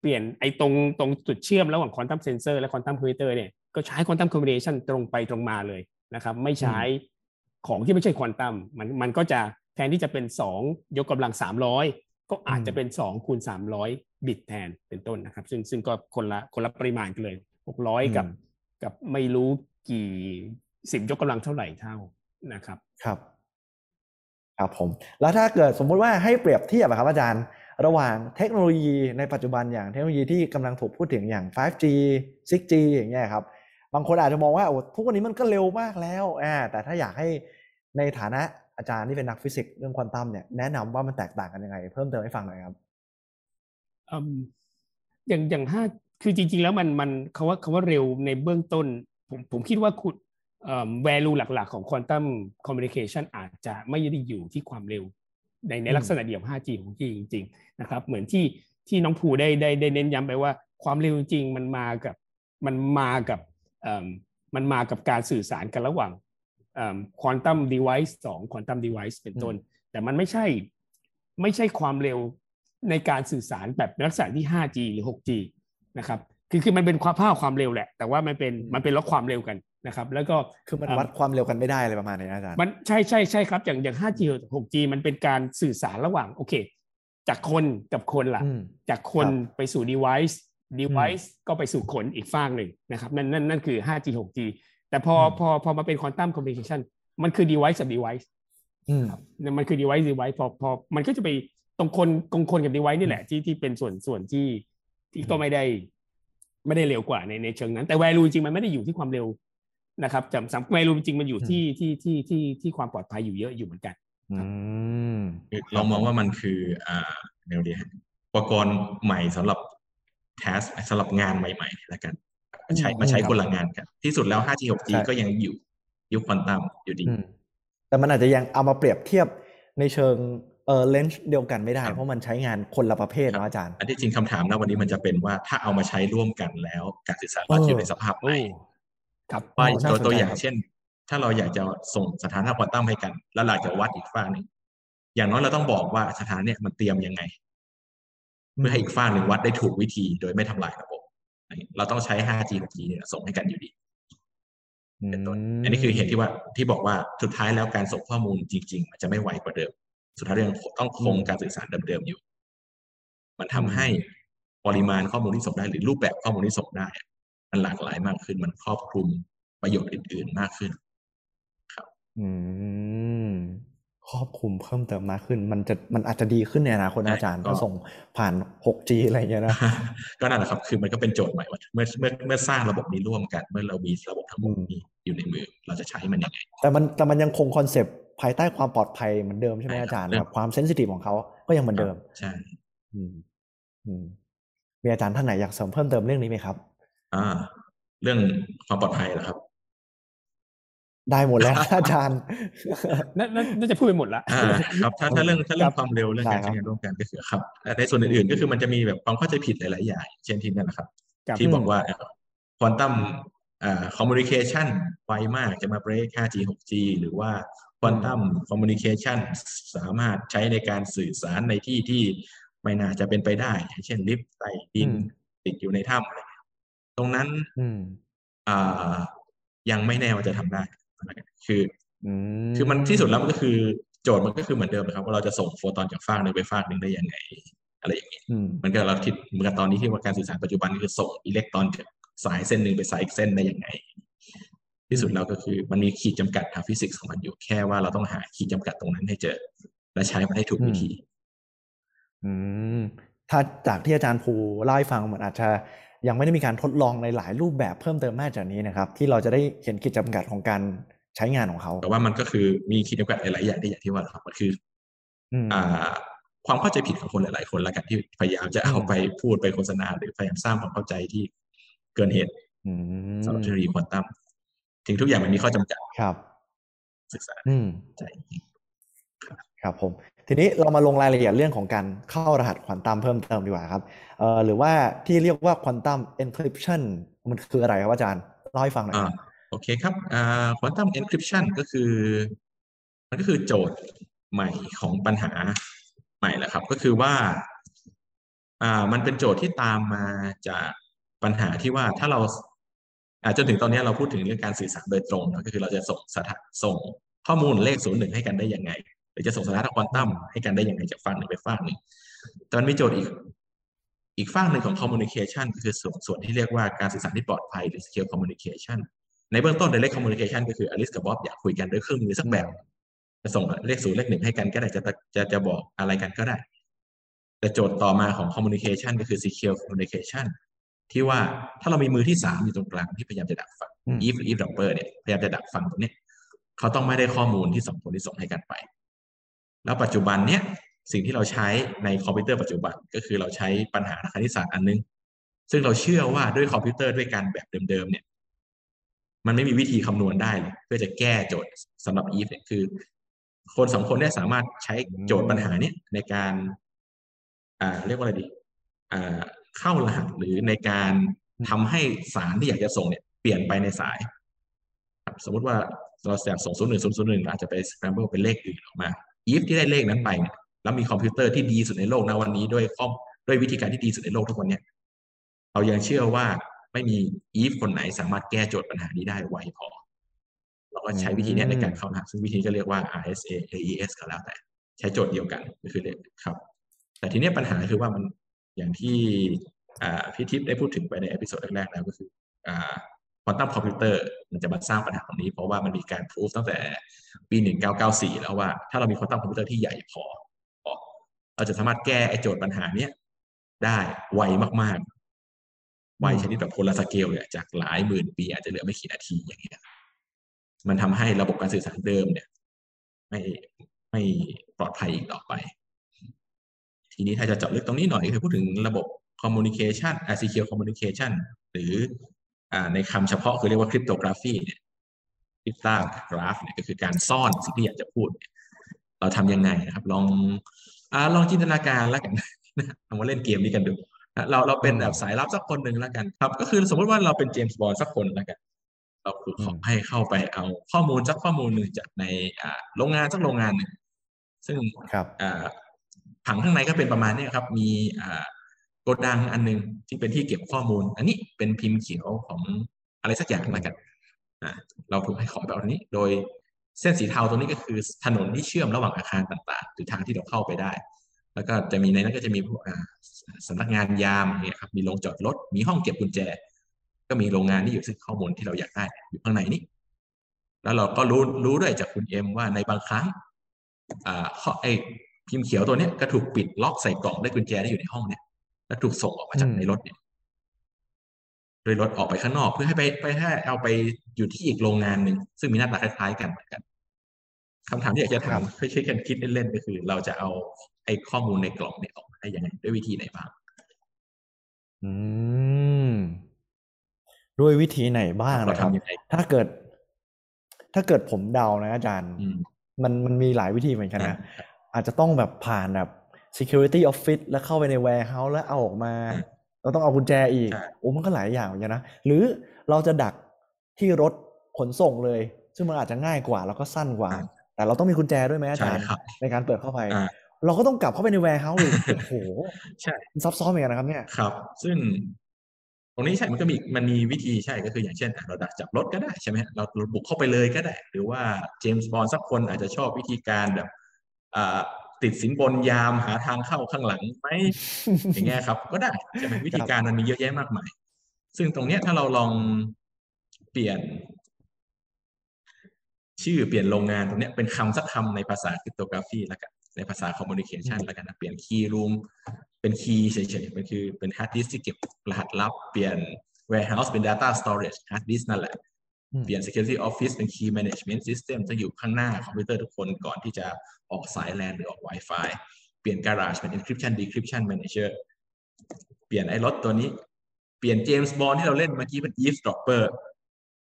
เปลี่ยนไอ้ตรงตรงจุดเชื่อมระหว่าง quantum sensor และ quantum computer เนี่ยก็ใช้ quantum communication ตรงไปตรงมาเลยนะครับ ไม่ใช้ของที่ไม่ใช่ควอนตัมมันมันก็จะแทนที่จะเป็น2ยกกำลัง300ก็อาจจะเป็น2คูณ300บิตแทนเป็นต้นนะครับ ซึ่งซึ่งก็คนละคนละปริมาณกันเลย600กับ กับไม่รู้กี่สิบยกกำลังเท่าไหร่เท่านะครับ ครับ ครับผม แล้วถ้าเกิดสมมุติว่าให้เปรียบเทียบอะครับอาจารย์ ระหว่างเทคโนโลยีในปัจจุบันอย่างเทคโนโลยีที่กำลังถูกพูดถึงอย่าง 5G 6G อย่างเงี้ยครับ บางคนอาจจะมองว่าโอ้ทุกวันนี้มันก็เร็วมากแล้วอ่าแต่ถ้าอยากให้ในฐานะอาจารย์ที่เป็นนักฟิสิกส์เรื่องควอนตัมเนี่ยแนะนำว่ามันแตกต่างกันยังไง เพิ่มเติมให้ฟังหน่อยครับอืมอย่างอย่างห้า คือจริง ๆ แล้วมันมันคาว่าคาว่าเร็วในเบื้องต้น ผมผมคิดว่าคุณเอ่อ value หลัก ๆ ของ quantum communication อาจจะไม่ได้อยู่ที่ความเร็ว ในในอืมลักษณะเดียว 5G ของ G จริงๆนะครับ เหมือนที่ที่น้องภูได้ได้ได้เน้นย้ำไปว่าความเร็วจริงๆมันมากับมันมากับเอ่อมันมากับการสื่อสารกันระหว่างเอ่อ quantum device สอง quantum device เป็นต้น แต่มันไม่ใช่ไม่ใช่ความเร็วในการสื่อสารแบบลักษณะที่ 5G หรือ 6G นะครับคือคือมันเป็นความภาพความเร็วแหละ แต่ว่ามันเป็นอืมมันเป็นลดความเร็วกันนะครับ แล้วก็คือมันเอ่อวัดความเร็วกันไม่ได้เลยประมาณนี้นะอาจารย์มันใช่ใช่ใช่ครับ อย่างอย่าง 5G 6G มันเป็นการสื่อสารระหว่างโอเค จากคนกับคนละอืมจากคนครับไปสู่ device device ก็ไปสู่คนอีกฝั่งหนึ่งนะครับนั่นนั่นนั่นคือ 5G 6G แต่พออืมพอพอมาเป็น quantum communication มันคือ device กับ device อืมเนี่ยมันคือ device device พอพอมันก็จะไปตรงคนตรงคนกับ device นี่แหละที่ที่เป็นส่วนส่วนที่ ที่ก็ไม่ได้ไม่ได้เร็วกว่าในในเชิงนั้น แต่ value จริงๆมันไม่ได้อยู่ที่ความเร็วนะครับจำสำ value จริงๆมันอยู่ที่ที่ที่ที่ที่ความปลอดภัยอยู่เยอะอยู่เหมือนกันอืมคือเรามองว่ามันคืออ่าแนวเดียอุปกรณ์ใหม่สำหรับ task สำหรับงานใหม่ๆแล้วกันมาใช้อืมมาใช้ครับคนละงานกัน ที่สุดแล้ว 5G 6G ใช่ก็ยังอยู่ยุคควอนตัมอยู่ดีอืมแต่มันอาจจะยังเอามาเปรียบเทียบในเชิง เออเลนส์เดียวกันไม่ได้ครับเพราะมันใช้งานคนละประเภทครับเนาะอาจารย์อันที่จริงคำถามนะวันนี้มันจะเป็นว่าถ้าเอามาใช้ร่วมกันแล้ว การสื่อสารเออเราจะอยู่ในสภาพไหนครับว่าโอ้น่าตัวสนใจตัวอย่างครับเช่น ถ้าเราอยากจะส่งสถานะควอนตัมให้กัน แล้วเราจะวัดอีกฝั่งหนึ่งอย่างน้อยเราต้องบอกว่าสถานะเนี่ยมันเตรียมยังไง เพื่อให้อีกฝั่งหนึ่งวัดได้ถูกวิธีโดยไม่ทำลายระบบเราต้องใช้ 5G 6G เนี่ยส่งให้กันอยู่ดีเป็นต้นอันนี้คือเหตุที่ว่าที่บอกว่าสุดท้ายแล้วการส่งข้อมูลจริง ๆ มันจะไม่ไวกว่าเดิม สุดท้ายยังต้องคงการสื่อสารเดิมๆอยู่ มันทำให้ปริมาณข้อมูลที่ส่งได้หรือรูปแบบข้อมูลที่ส่งได้อะมันหลากหลายมากขึ้น มันครอบคลุมประโยชน์อื่น ๆมากขึ้นอืมครอบคลุมเพิ่มเติมมากขึ้น มันจะมันอาจจะดีขึ้นในอนาคตนะใช่อาจารย์ก็ถ้าส่งผ่าน 6G อะไรอย่างเงี้ยนะ ก็นั่นแหละครับ คือมันก็เป็นโจทย์ใหม่ว่าเมื่อเมื่อเมื่อสร้างระบบนี้ร่วมกัน เมื่อเรามีระบบทั้งหมดอืมนี้อยู่ในมือ เราจะใช้มันยังไง แต่มันแต่มันยังคง concept ภายใต้ความปลอดภัยเหมือนเดิมใช่ไหมใช่ครับอาจารย์เรื่องแบบความ sensitive ของเขาก็ยังเหมือนเดิมใช่อืมอืมมีอาจารย์ท่านไหนอยากเสริมเพิ่มเติมเรื่องนี้ไหมครับ อ่า เรื่องความปลอดภัยนะครับ ได้หมดแล้วอาจารย์น่าน่าน่าจะพูดไปหมดละอ่าครับถ้าถ้าเรื่องถ้าเรื่อครังบความเร็วเรื่องการได้ครับใช้งานร่วมกันก็คือครับในส่วนอื่นๆก็คือมันจะมีแบบความเข้าใจผิดหลายๆอย่างเช่นที่นั่นนะครับครับที่บอกว่าควอนตัมอ่าคอมมูนิเคชันไวมากจะมาเบรก 5G 6G หรือว่า ควอนตัมคอมมูนิเคชันสามารถใช้ในการสื่อสารในที่ที่ไม่น่าจะเป็นไปได้อย่างเช่นลิฟต์ใต้ดินอืมติดอยู่ในถ้ำอะไรเงี้ยตรงนั้นอืมอ่ายังไม่แน่ว่าจะทำได้ คืออืมคือมันที่สุดแล้วมันก็คือโจทย์มันก็คือเหมือนเดิมนะครับ ว่าเราจะส่งโฟตอนจากฟากหนึ่งไปฟากหนึ่งได้ยังไง อะไรอย่างนี้อืมมันก็เราคิดเหมือนกับตอนนี้ที่ว่าการสื่อสารปัจจุบันคือส่งอิเล็กตรอนจากสายเส้นหนึ่งไปสายอีกเส้นได้ยังไง ที่สุดแล้วก็คือมันมีขีดจำกัดทางฟิสิกส์ของมันอยู่แค่ว่าเราต้องหาขีดจำกัดตรงนั้นให้เจอ และใช้มันให้ถูกวิธี อืมถ้าจากที่อาจารย์ภูเล่าให้ฟังเหมือนอาจจะยังไม่ได้มีการทดลองในหลายรูปแบบเพิ่มเติมมากจากนี้นะครับ ที่เราจะได้เห็นขีดจำกัดของการใช้งานของเขา แต่ว่ามันก็คือมีขีดจำกัดหลายๆอย่างที่อย่างที่ว่าครับมันคืออืมอ่า ความเข้าใจผิดของคนหลาย ๆ คนแล้วกันที่พยายามจะเอาไปพูดไปโฆษณาหรือพยายามสร้างความเข้าใจที่เกินเหตุอืมสำหรับเทคโนโลยีควอนตัม ถึงทุกอย่างมันมีข้อจำกัดครับ ศึกษา อืมใจครับผม ทีนี้เรามาลงรายละเอียดเรื่องของการเข้ารหัสควอนตัมเพิ่มเติมดีกว่าครับเอ่อหรือว่าที่เรียกว่าควอนตัมเอนคริปชันมันคืออะไรครับอาจารย์เล่าให้ฟังหน่อยอ่าครับโอเคครับอ่าควอนตัมเอนคริปชันก็คือ มันก็คือโจทย์ใหม่ของปัญหาใหม่แหละครับ ก็คือว่าอ่ามันเป็นโจทย์ที่ตามมาจากปัญหาที่ว่าถ้าเราอ่า จนถึงตอนนี้เราพูดถึงเรื่องการสื่อสารโดยตรงก็คือเราจะส่งสถาส่งข้อมูลเลขศูนย์หนึ่งให้กันได้ยังไง หรือจะส่งสถานะควอนตัมให้กันได้ยังไงจากฝั่งหนึ่งไปฝั่งหนึ่งแต่มันมีโจทย์อีกอีกฝั่งหนึ่งของ communication ก็คือส่วนส่วนที่เรียกว่าการสื่อสารที่ปลอดภัยหรือ secure communication ในเบื้องต้น direct communication ก็คืออลิสกับบ๊อบอยากคุยกันด้วยเครื่องมือสักแบบ จะส่งเลขศูนย์เลขหนึ่งให้กันก็ได้จะจะจะบอกอะไรกันก็ได้ แต่โจทย์ต่อมาของ communication ก็คือ secure communication ที่ว่าถ้าเรามีมือที่สามอยู่ตรงกลางที่พยายามจะดักฟัง Eve หรือ eavesdropper เนี่ยพยายามจะดักฟังตรงนี้เขาต้องไม่ได้ข้อมูลที่สองคนที่ส่งให้กันไป แล้วปัจจุบันเนี่ยสิ่งที่เราใช้ในคอมพิวเตอร์ปัจจุบันก็คือเราใช้ปัญหาทางคณิตศาสตร์อันนึง ซึ่งเราเชื่อว่าด้วยคอมพิวเตอร์ด้วยการแบบเดิมๆเนี่ยมันไม่มีวิธีคำนวณได้เลยเพื่อจะแก้โจทย์สำหรับ if เนี่ยคือ คนสองคนได้สามารถใช้โจทย์ปัญหาเนี้ยในการ อ่า เรียกว่าอะไรดี อ่า เข้ารหัสหรือในการทำให้สารที่อยากจะส่งเนี่ยเปลี่ยนไปในสาย สมมติว่าเราอยากส่งศูนย์หนึ่งศูนย์ศูนย์หนึ่งอาจจะไป scramble เป็นเลขอื่นออกมา if ที่ได้เลขนั้นไปเนี่ยแล้วมีคอมพิวเตอร์ที่ดีสุดในโลกนะวันนี้ด้วยข้อมด้วยวิธีการที่ดีสุดในโลกทุกวันเนี่ยเรายังเชื่อว่าไม่มี Eve คนไหนสามารถแก้โจทย์ปัญหานี้ได้ไวพอ เราก็ใช้วิธีนี้ในการเข้ารหัสซึ่งวิธีก็เรียกว่า RSA AES ก็แล้วแต่ ใช้โจทย์เดียวกันก็คือเลขครับ แต่ทีนี้ปัญหาคือว่ามัน อย่างที่พี่ทิพย์ได้พูดถึงไปใน episode แรกๆแล้วก็คือ quantum computer มันจะมาสร้างปัญหาตรงนี้ เพราะว่ามันมีการพิสูจน์ตั้งแต่ปี 1994 แล้วว่าถ้าเรามี quantum computer ที่ใหญ่พอ เราจะสามารถแก้ไอโจทย์ปัญหาเนี้ยได้ไวมากๆ ไวชนิดแบบโพลาสเกลเนี่ยจากหลายหมื่นปีอาจจะเหลือไม่กี่นาทีอย่างเงี้ยมันทำให้ระบบการสื่อสารเดิมเนี่ย ไม่ไม่ปลอดภัยอีกต่อไป ทีนี้ถ้าจะเจาะลึกตรงนี้หน่อยคือพูดถึงระบบ communication a secure communication หรืออ่าในคำเฉพาะคือเรียกว่า cryptography เนี่ย cryptograph เนี่ยก็คือการซ่อนสิ่งที่อยากจะพูด เราทำยังไงนะครับ ลองอ่าลองจินตนาการแล้วกันเอามาเล่นเกมนี้กันดูเราเราเป็นแบบสายลับสักคนหนึ่งแล้วกันครับ ก็คือสมมติว่าเราเป็นเจมส์บอลสักคนแล้วกัน เราคือขอให้เข้าไปเอาข้อมูลสักข้อมูลหนึ่งจากในอ่าโรงงานสักโรงงานหนึ่งซึ่งครับ อ่าผังข้างในก็เป็นประมาณนี้ครับ มีโกดังอันหนึงที่เป็นที่เก็บข้อมูล อันนี้เป็นพิมพ์เขียวของอะไรสักอย่างแล้วกันเราถูกให้ขอแบบนี้ โดยเส้นสีเทาตรงนี้ก็คือถนนที่เชื่อมระหว่างอาคารต่างๆ หรือทางที่เราเข้าไปได้ แล้วก็จะมีในนั้นก็จะมีพวกสำนักงานยามเนี่ยครับ มีโรงจอดรถ มีห้องเก็บกุญแจ ก็มีโรงงานที่อยู่ซึ่งข้อมูลที่เราอยากได้อยู่ข้างในนี้ แล้วเราก็รู้รู้ด้วยจากคุณเอ็มว่าในบางครั้งอ่าข้อไอ พิมพ์เขียวตัวเนี้ยก็ถูกปิดล็อกใส่กล่องด้วยกุญแจที่อยู่ในห้องเนี้ยแล้วถูกส่งออกมาจากอืมในรถเนี่ย โดยรถออกไปข้างนอก เพื่อให้ไปไปให้เอาไปอยู่ที่อีกโรงงานหนึ่งซึ่งมีหน้าตาคล้ายๆกันเหมือนกันคำถามที่อยากจะถามช่วยๆกันคิดเล่นๆก็คือ เราจะเอาไอ้ข้อมูลในกล่องเนี่ยออกมาได้ยังไง ด้วยวิธีไหนบ้าง อืม ด้วยวิธีไหนบ้างเรานะครับทำยังไงถ้าเกิด ถ้าเกิดผมเดานะอาจารย์อืมมันมันมีหลายวิธีเหมือนกันนะ อ่าอาจจะต้องแบบผ่านแบบ security office แล้วเข้าไปใน warehouse แล้วเอาออกมาอ่าเราต้องเอากุญแจอีกใช่โอ้มันก็หลายอย่างเหมือนกันนะ หรือเราจะดักที่รถขนส่งเลย ซึ่งมันอาจจะง่ายกว่า แล้วก็สั้นกว่าอ่าแต่เราต้องมีกุญแจด้วยไหมอาจารย์ใช่ครับในการเปิดเข้าไปอ่าเราก็ต้องกลับเข้าไปใน warehouse อีกโอ้โหใช่มันซับซ้อนเหมือนกันนะครับเนี่ยครับ ซึ่งตรงนี้ใช่ มันก็มี มันมีวิธีใช่ ก็คืออย่างเช่นอะเราดักจับรถก็ได้ใช่ไหมฮะเราเราบุกเข้าไปเลยก็ได้ หรือว่าเจมส์บอลสักคนอาจจะชอบวิธีการแบบอ่า ติดสินบนยามหาทางเข้าข้างหลังไหมอย่างเงี้ยครับ ก็ได้ใช่ไหมวิธีการมันมีเยอะแยะมากมาย ซึ่งตรงเนี้ยถ้าเราลองเปลี่ยน ชื่อเปลี่ยนโรงงานตรงเนี้ยเป็นคำสักคำในภาษา cryptography แล้วกันในภาษา communication แล้วกันนะเปลี่ยน key room เป็น key เฉยๆเป็นคือเป็น hard disk ที่เก็บรหัสลับ เปลี่ยน warehouse เป็น data storage hard disk นั่นแหละ เปลี่ยน security office เป็น key management system จะอยู่ข้างหน้าคอมพิวเตอร์ทุกคนก่อนที่จะออกสาย LAN หรือออก Wi-Fi เปลี่ยน garage เป็น encryption decryption manager เปลี่ยนไอ้รถตัวนี้ เปลี่ยน James Bond ที่เราเล่นเมื่อกี้เป็น eavesdropper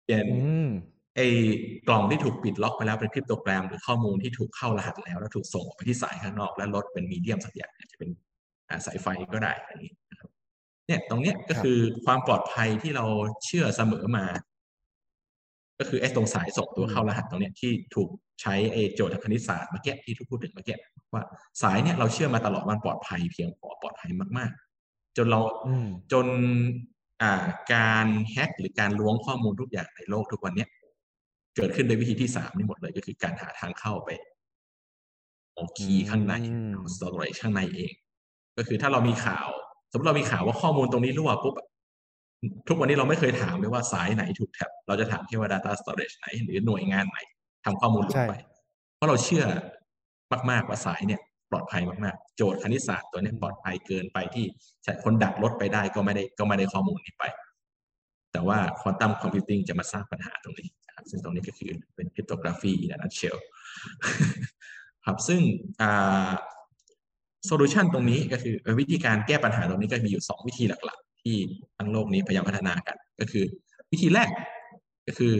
เปลี่ยนอืมไอ้กล่องที่ถูกปิดล็อกไปแล้วเป็นคริปโตแกรม หรือข้อมูลที่ถูกเข้ารหัสแล้ว แล้วถูกส่งออกไปที่สายข้างนอก และรถเป็นมีเดียมสักอย่างอาจจะเป็นอ่าสายไฟก็ได้อะไรอย่างนี้นะครับเนี่ยตรงเนี้ยก็ครับคือความปลอดภัยที่เราเชื่อเสมอมา ก็คือไอ้ตรงสายส่งตัวเข้ารหัสตรงเนี้ยที่ถูกใช้ไอ้โจทย์ทางคณิตศาสตร์เมื่อกี้ที่ทุกพูดถึงเมื่อกี้ว่าสายเนี่ยเราเชื่อมาตลอดว่ามันปลอดภัยเพียงพอปลอดภัยมาก ๆ จนเราอืมจนอ่าการแฮ็กหรือการล้วงข้อมูลทุกอย่างในโลกทุกวันเนี้ยเกิดขึ้นโดยวิธีที่สามนี่หมดเลยก็คือการหาทางเข้าไปเอาคีย์ข้างในอืมเอา storage ข้างในเอง ก็คือถ้าเรามีข่าว สมมติเรามีข่าวว่าข้อมูลตรงนี้รั่วปุ๊บอะ ทุกวันนี้เราไม่เคยถามเลยว่าสายไหนถูก tap เราจะถามแค่ว่า data storage ไหน หรือหน่วยงานไหนทำข้อมูลหลุดใช่ไป เพราะเราเชื่อมากๆว่าสายเนี่ยปลอดภัยมากๆ โจทย์คณิตศาสตร์ตัวนี้ปลอดภัยเกินไปที่คนดักรถไปได้ก็ไม่ได้ก็ไม่ได้ข้อมูลนี้ไป แต่ว่า quantum computing จะมาสร้างปัญหาตรงนี้นะครับซึ่งตรงนี้ก็คือเป็น cryptography ใน nutshell ครับซึ่ง solution ตรงนี้ก็คือวิธีการแก้ปัญหาตรงนี้ก็มีอยู่สองวิธีหลักๆ ที่ทั้งโลกนี้พยายามพัฒนากัน ก็คือ วิธีแรกก็คือ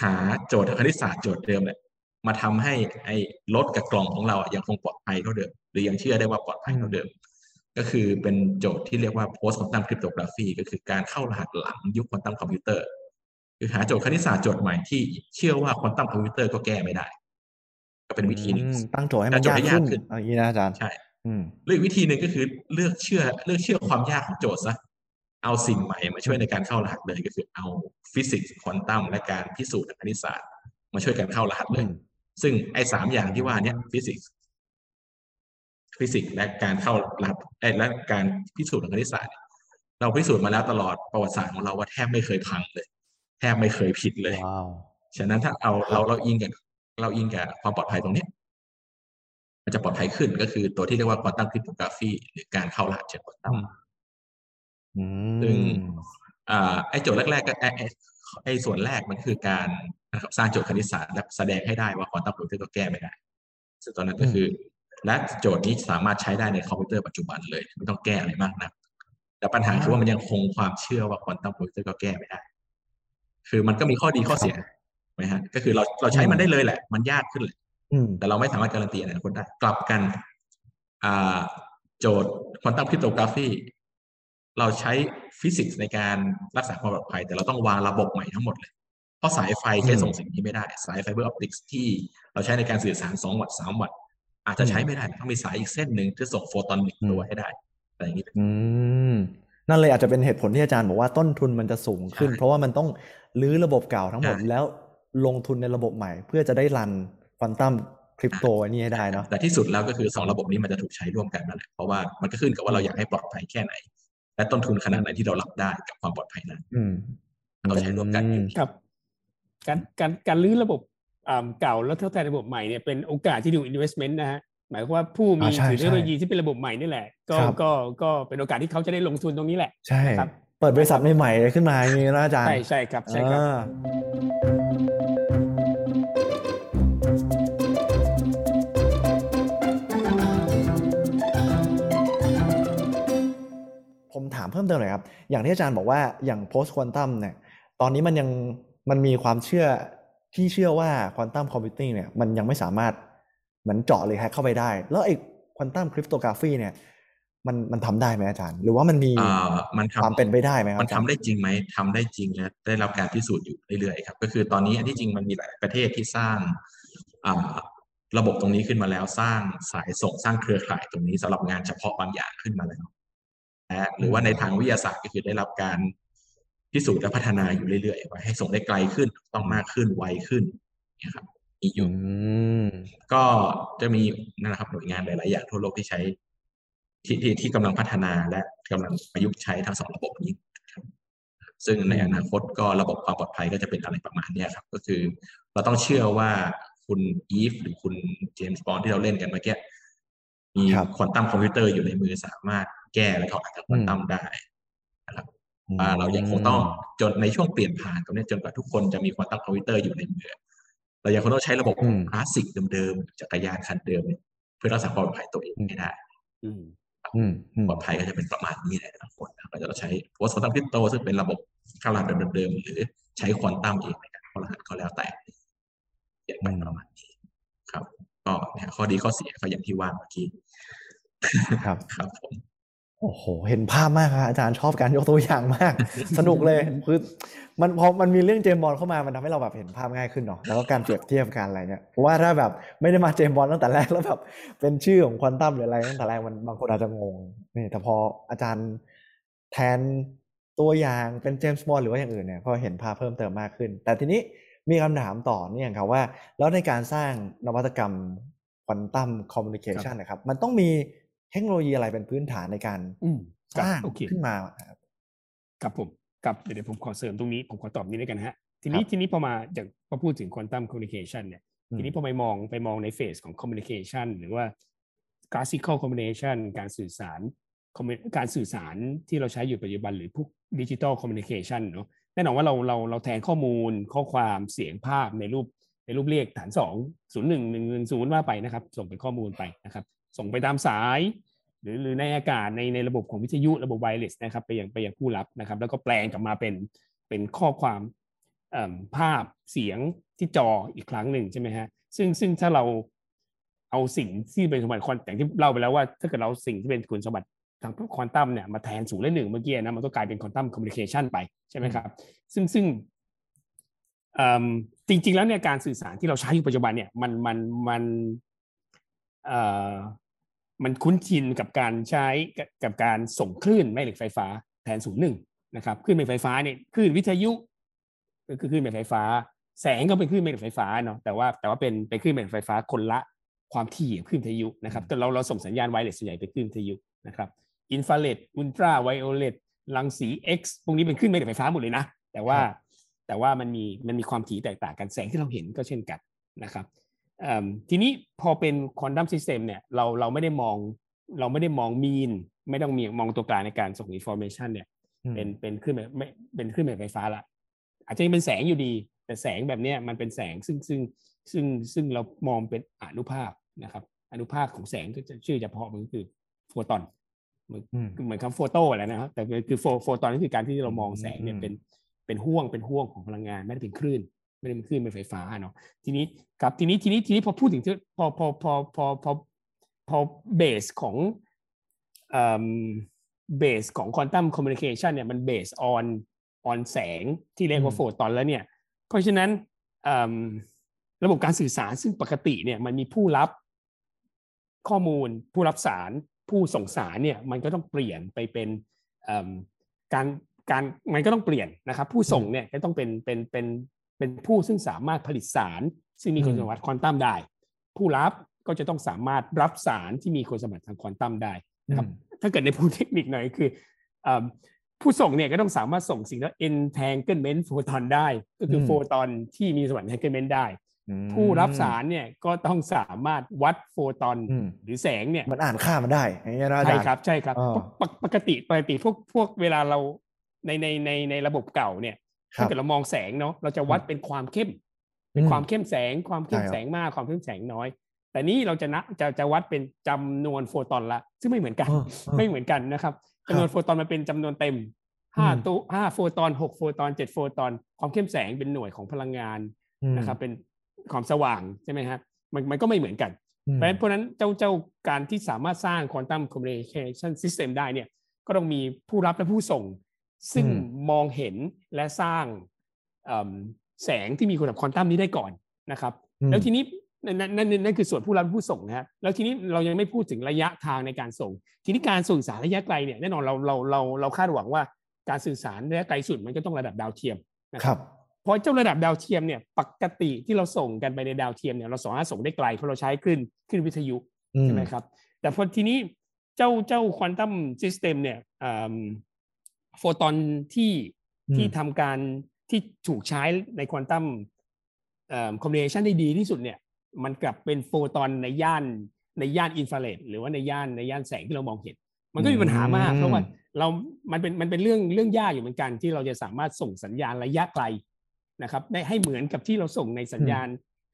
หาโจทย์ทางคณิตศาสตร์โจทย์เดิมเนี่ยมาทำให้ไอ้รถกับกล่องของเราอะยังคงปลอดภัยเท่าเดิม หรือยังเชื่อได้ว่าปลอดภัยเท่าเดิม ก็คือเป็นโจทย์ที่เรียกว่า post quantum cryptography ก็คือการเข้ารหัสหลังยุคควอนตัมคอมพิวเตอร์คือหาโจทย์คณิตศาสตร์โจทย์ใหม่ที่เชื่อว่าควอนตัมคอมพิวเตอร์ก็แก้ไม่ได้ ก็เป็นวิธีหนึ่งอืมตั้งโจทย์ให้มันแต่โจทย์ให้ยากยากขึ้ขึ้นเอาอย่างนี้นะอาจารย์ใช่อืมหรืออีกวิธีหนึ่งก็คือเลือกเชื่อเลือกเชื่อความยากของโจทย์ซะ เอาสิ่งใหม่มาช่วยในการเข้ารหัสเลยก็คือเอาฟิสิกส์ควอนตัมและการพิสูจน์ทางคณิตศาสตร์ มาช่วยกันเข้ารหัสเลยอืมซึ่งไอ้สามอย่างที่ว่าเนี้ยฟิสิกส์ฟิสิกส์และการเข้ารหัสเอ้ยและการพิสูจน์ทางคณิตศาสตร์เนี่ยเราพิสูจน์มาแล้วตลอดประวัติศาสตร์ของเราว่าแทบไม่เคยพังเลย แทบไม่เคยผิดเลยว้าวฉะนั้นถ้าเอาเราเราอิงกับเราอิงกับความปลอดภัยตรงเนี้ยมันจะปลอดภัยขึ้นก็คือตัวที่เรียกว่า quantum cryptography หรือการเข้ารหัสเชิงควอนตัมอื ซึ่งมอ่าไอ้โจทย์แรกๆก็ไอ้ไอ้ไอ้ส่วนแรกมันคือการนะครับสร้างโจทย์คณิตศาสตร์และแสดงให้ได้ว่าควอนตัมคอมพิวเตอร์ก็แก้ไม่ได้ ซึ่งตอนนั้นก็คือ และโจทย์นี้สามารถใช้ได้ในคอมพิวเตอร์ปัจจุบันเลย ไม่ต้องแก้อะไรมากนักแต่ปัญหาคือว่ามันยังคงความเชื่อว่าควอนตัมคอมพิวเตอร์ก็แก้ไม่ได้ คือมันก็มีข้อดีข้อเสียไหมฮะ ก็คือเราเราใช้มันได้เลยแหละ มันยากขึ้นแหละอืมแต่เราไม่สามารถการันตีอนาคตได้ กลับกัน อ่า โจทย์ quantum cryptography เราใช้ฟิสิกส์ในการรักษาความปลอดภัย แต่เราต้องวางระบบใหม่ทั้งหมดเลย เพราะสายไฟใช้ส่งสิ่งนี้ไม่ได้ สาย fiber optics ที่เราใช้ในการสื่อสาร2วัตต์3วัตต์อาจจะใช้ไม่ได้ ต้องมีสายอีกเส้นหนึ่งที่ส่งโฟตอนหนึ่งตัวให้ได้อะไรอย่างนี้อืมนั่นเลยอาจจะเป็นเหตุผลที่อาจารย์บอกว่าต้นทุนมันจะสูงขึ้นใช่เพราะว่ามันต้องรื้อระบบเก่าทั้งหมดใช่แล้วลงทุนในระบบใหม่ เพื่อจะได้รันควอนตัมคริปโตไว้นี่ให้ได้เนาะแต่ที่สุดแล้วก็คือสองระบบนี้มันจะถูกใช้ร่วมกันนั่นแหละเพราะว่ามันก็ขึ้นกับว่าเราอยากให้ปลอดภัยแค่ไหน และต้นทุนขนาดไหนที่เรารับได้กับความปลอดภัยนั้นอืมเราใช้ร่วมกันอืมครับ การการการรื้อระบบอ่าเก่าแล้วทดแทนระบบใหม่เนี่ยเป็นโอกาสที่ดู investment นะฮะหมายความว่าผู้มีอ่าใช่ถือเทคโนโลยีใช่ที่เป็นระบบใหม่นี่แหละ ก็ครับก็ก็เป็นโอกาสที่เขาจะได้ลงทุนตรงนี้แหละ ใช่ครับ เปิดบริษัทใหม่ๆขึ้นมาอย่างนี้นะอาจารย์ ใช่ใช่ครับใช่ครับ ผมถามเพิ่มเติมหน่อยครับ อย่างที่อาจารย์บอกว่าอย่าง post quantum เนี่ย ตอนนี้มันยังมันมีความเชื่อที่เชื่อว่า quantum computing เนี่ยมันยังไม่สามารถเหมือนเจาะเลยแฮกเข้าไปได้ แล้วไอ้ quantum cryptography เนี่ยมันมันทำได้ไหมอาจารย์ หรือว่ามันมีเอ่อมันความทำเป็นไปได้ไหมครับมันอาจาทำรย์ได้จริงไหมทำได้จริงและได้รับการพิสูจน์อยู่เรื่อยๆครับ ก็คือตอนนี้อันที่จริงมันมีหลายประเทศที่สร้างอ่าระบบตรงนี้ขึ้นมาแล้วสร้างสายส่งสร้างเครือข่ายตรงนี้สำหรับงานเฉพาะบางอย่างขึ้นมาแล้ว นะหรือว่าในทางวิทยาศาสตร์ก็คือได้รับการพิสูจน์และพัฒนาอยู่เรื่อยๆว่าให้ส่งได้ไกลขึ้นต้องมากขึ้นไวขึ้นเนี่ยครับมีอยู่อืมก็จะมีนั่นแหละครับหน่วยงานหลายๆอย่างทั่วโลกที่ใช้ ที่ที่ที่กำลังพัฒนาและกำลังประยุกต์ใช้ทั้งสองระบบนี้ครับซึ่งในอนาคตก็ระบบความปลอดภัยก็จะเป็นอะไรประมาณเนี้ยครับ ก็คือเราต้องเชื่อว่าคุณอีฟหรือคุณเจมส์บอลที่เราเล่นกันเมื่อกี้มีครับควอนตัมคอมพิวเตอร์อยู่ในมือสามารถ แก้และถอดรหัสควอนตัมได้นะครับอ่าเรายังคงต้องจนในช่วงเปลี่ยนผ่านตรงนี้จนกว่าทุกคนจะมีควอนตัมคอมพิวเตอร์อยู่ในมือเรายังคงต้องใช้ระบบอืมคลาสสิกเดิมๆจักรยานคันเดิมเนี่ยเพื่อรักษาความปลอดภัยตัวเองให้ได้อืมอืมอืมปลอดภัยก็จะเป็นประมาณนี้แหละทุกคนนะครับเราจะใช้ post quantum crypto ซึ่งเป็นระบบเข้ารหัสเดิมๆหรือใช้ควอนตัมเองในการเข้ารหัสก็แล้วแต่เขียนไปประมาณนี้ครับ ก็เนี่ยข้อดีข้อเสียก็อย่างที่ว่าเมื่อกี้ครับ ครับผม โอ้โห เห็นภาพมากครับอาจารย์ชอบการยกตัวอย่างมาก สนุกเลยคือมันพอมันมีเรื่องเจมส์บอลเข้ามามันทำให้เราแบบเห็นภาพง่ายขึ้นเนาะแล้วก็การเปรียบเทียบกันอะไรเนี่ยเพราะว่าถ้าแบบไม่ได้มาเจมส์บอลตั้งแต่แรกแล้วแบบเป็นชื่อของควอนตัมหรืออะไรตั้งแต่แรกมันบางคนอาจจะงงนี่แต่พออาจารย์แทนตัวอย่างเป็นเจมส์บอลหรือว่าอย่างอื่นเนี่ยก็เห็นภาพเพิ่มเติมมากขึ้น แต่ทีนี้มีคำถามต่อเนี่ยครับว่า แล้วในการสร้างนวัตกรรม quantum communication นะครับมันต้องมี เทคโนโลยีอะไรเป็นพื้นฐานในการอืมสร้างโอเคขึ้นมาครับครับผมกับเดี๋ยวเดี๋ยวผมขอเสริมตรงนี้ผมขอตอบนี้ด้วยกันนะฮะ ทีนี้ครับทีนี้พอมาจากพอพูดถึง quantum communication เนี่ยอืมทีนี้พอไปมองไปมองใน phase ของ communication หรือว่า classical communication การสื่อสาร commu- การสื่อสารที่เราใช้อยู่ปัจจุบันหรือพวกดิจิ t a ลคอมมิวนิเคชันเนาะแน่นอนว่าเราเราเราแทนข้อมูลข้อความเสียงภาพในรูปในรูปเลขฐานสองศูนย์หนึ่งหนึ่งหนึ่งศูนย์ว่าไปนะครับ ส่งเป็นข้อมูลไปนะครับ ส่งไปตามสาย หรือหรือในอากาศในในระบบของวิทยุระบบไวเลสนะครับไปยังไปยังผู้รับนะครับ แล้วก็แปลงกลับมาเป็นเป็นข้อความภาพเสียงที่จออีกครั้งหนึ่งใช่ไหมฮะซึ่งซึ่งถ้าเราเอาสิ่งที่เป็นสมบัติควอนอย่างที่เล่าไปแล้วว่า ถ้าเกิดเราสิ่งที่เป็นคุณสมบัติทางควอนตัมเนี่ยมาแทนศูนย์และหนึ่งเมื่อกี้นะมันก็กลายเป็นควอนตัมคอมมิวนิเคชันไปใช่ไหมครับ ซึ่งซึ่งจริง ๆ แล้วเนี่ยการสื่อสารที่เราใช้อยู่ปัจจุบันเนี่ยมันมันมัน มันคุ้นชินกับการใช้กับการส่งคลื่นแม่เหล็กไฟฟ้าแทนศูนย์หนึ่งนะครับคลื่นแม่เหล็กไฟฟ้าเนี่ยคลื่นวิทยุก็คือคลื่นแม่เหล็กไฟฟ้า แสงก็เป็นคลื่นแม่เหล็กไฟฟ้าเนาะแต่ว่าแต่ว่าเป็นเป็นคลื่นแม่เหล็กไฟฟ้าคนละความถี่คลื่นวิทยุนะครับแต่เราเราส่งสัญญาณ wireless ส่วนใหญ่เป็นคลื่นวิทยุนะครับอินฟราเรดอุลตราไวโอเลตรังสี X พวกนี้เป็นคลื่นแม่เหล็กไฟฟ้าหมดเลยนะ แต่ว่าแต่ว่ามันมีมันมีความถี่แตกต่างกันแสงที่เราเห็นก็เช่นกันนะครับ ทีนี้พอเป็น quantum system เนี่ยเราเราไม่ได้มองเราไม่ได้มองมีนไม่ต้องมีมองตัวกลางในการส่ง information เนี่ย เป็นเป็นคลื่นแม่ไม่เป็นคลื่นแม่เหล็กไฟฟ้าละอาจจะยังเป็นแสงอยู่ดี แต่แสงแบบเนี้ยมันเป็นแสงซึ่งซึ่งซึ่งซึ่งเรามองเป็นอนุภาคนะครับ อนุภาคของแสงก็จะชื่อเฉพาะมันก็คือโฟตอนเหมือนอืมเหมือนคำโฟโต้แหละนะครับแต่คือโฟโฟตอนก็คือการที่เรามองแสงเนี่ยอืมเป็นเป็นห่วงเป็นห่วงของพลังงานไม่ได้เป็นคลื่น ไม่ได้เป็นคลื่นเป็นไฟฟ้าเนาะทีนี้ครับทีนี้ทีนี้ทีนี้พอพูดถึงที่พอพอพอพอพอพอเบสของเบสของควอนตัมคอมมิวนิเคชันเนี่ยมันเบสออนออนแสงที่เรียกว่าอืมโฟตอนแล้วเนี่ย เพราะฉะนั้นเอิ่มระบบการสื่อสารซึ่งปกติเนี่ยมันมีผู้รับข้อมูลผู้รับสารผู้ส่งสารเนี่ยมันก็ต้องเปลี่ยนไปเป็นเอิ่มการการมันก็ต้องเปลี่ยนนะครับ ผู้ส่งเนี่ยก็ต้องเป็นเป็นเป็น เป็นผู้ซึ่งสามารถผลิตสาร ซึ่งมีคุณสมบัติควอนตัมได้ ผู้รับก็จะต้องสามารถรับสารที่มีคุณสมบัติทางควอนตัมได้นะครับถ้าเกิดในพูดเทคนิคหน่อยคือเอิ่มผู้ส่งเนี่ยก็ต้องสามารถส่งสิ่งที่ entanglement photon ได้ ก็คืออมโฟตอนที่มีสมบัติ entanglement ได้อืมผู้รับสารเนี่ยก็ต้องสามารถวัดโฟตอนอืมหรือแสงเนี่ยมันอ่านค่ามันได้อย่างเงี้ยนะอาใช่จารย์ครับใช่ครับอ่าปกปกติปกติพวกพวกเวลาเราในในในในระบบเก่าเนี่ยครั ถ้าบเกิดเรามองแสงเนาะเราจะวัดเป็นความเข้ม เป็นอืมความเข้มแสง ความเข้มใช่ครับแสงมากความเข้มแสงน้อย แต่นี่เราจะนะจะจะวัดเป็นจำนวนโฟตอนละ ซึ่งไม่เหมือนกันเออเออไม่เหมือนกันนะครับครับจำนวนโฟตอนมันเป็นจำนวนเต็มห้าอืมตัวห้าโฟตอนหกโฟตอนเจ็ดโฟตอน ความเข้มแสงเป็นหน่วยของพลังงานอืมนะครับ เป็นความสว่างใช่ไหมครับมันมันก็ไม่เหมือนกันอืมเพราะฉะนั้นเพราะฉะนั้นเจ้าเจ้าการที่สามารถสร้าง quantum communication system ได้เนี่ย ก็ต้องมีผู้รับและผู้ส่ง ซึ่งอืมมองเห็นและสร้างเอิ่มแสงที่มีคุณสมบัติควอนตัมนี้ได้ก่อนนะครับอืมแล้วทีนี้นั่นนั่นนั่นนั่นคือส่วนผู้รับและผู้ส่งนะฮะแล้วทีนี้เรายังไม่พูดถึงระยะทางในการส่ง ทีนี้การสื่อสารระยะไกลเนี่ยแน่นอนเราเราเราเราคาดหวังว่าการสื่อสารระยะไกลสุดมันก็ต้องระดับดาวเทียมนะครัรับเพราะเจ้าระดับดาวเทียมเนี่ยปกติที่เราส่งกันไปในดาวเทียมเนี่ยเราสามารถส่งได้ไกลเพราะเราใช้คลื่นคลื่นวิทยุอืมใช่ไหมครับ แต่พอทีนี้เจ้าเจ้า quantum system เนี่ย โฟตอนที่อืมที่ทำการที่ถูกใช้ใน quantum communication ได้ดีที่สุดเนี่ย มันกลับเป็นโฟตอนในย่านในย่านอินฟราเรดหรือว่าในย่านในย่านแสงที่เรามองเห็น มันก็มีปัญหามากอืมเพราะว่าเรา มันเป็น มันเป็นเรื่อง เรื่องยากอยู่เหมือนกัน ที่เราจะสามารถส่งสัญญาณระยะไกลนะครับ ได้ให้เหมือนกับที่เราส่งในสัญญาณ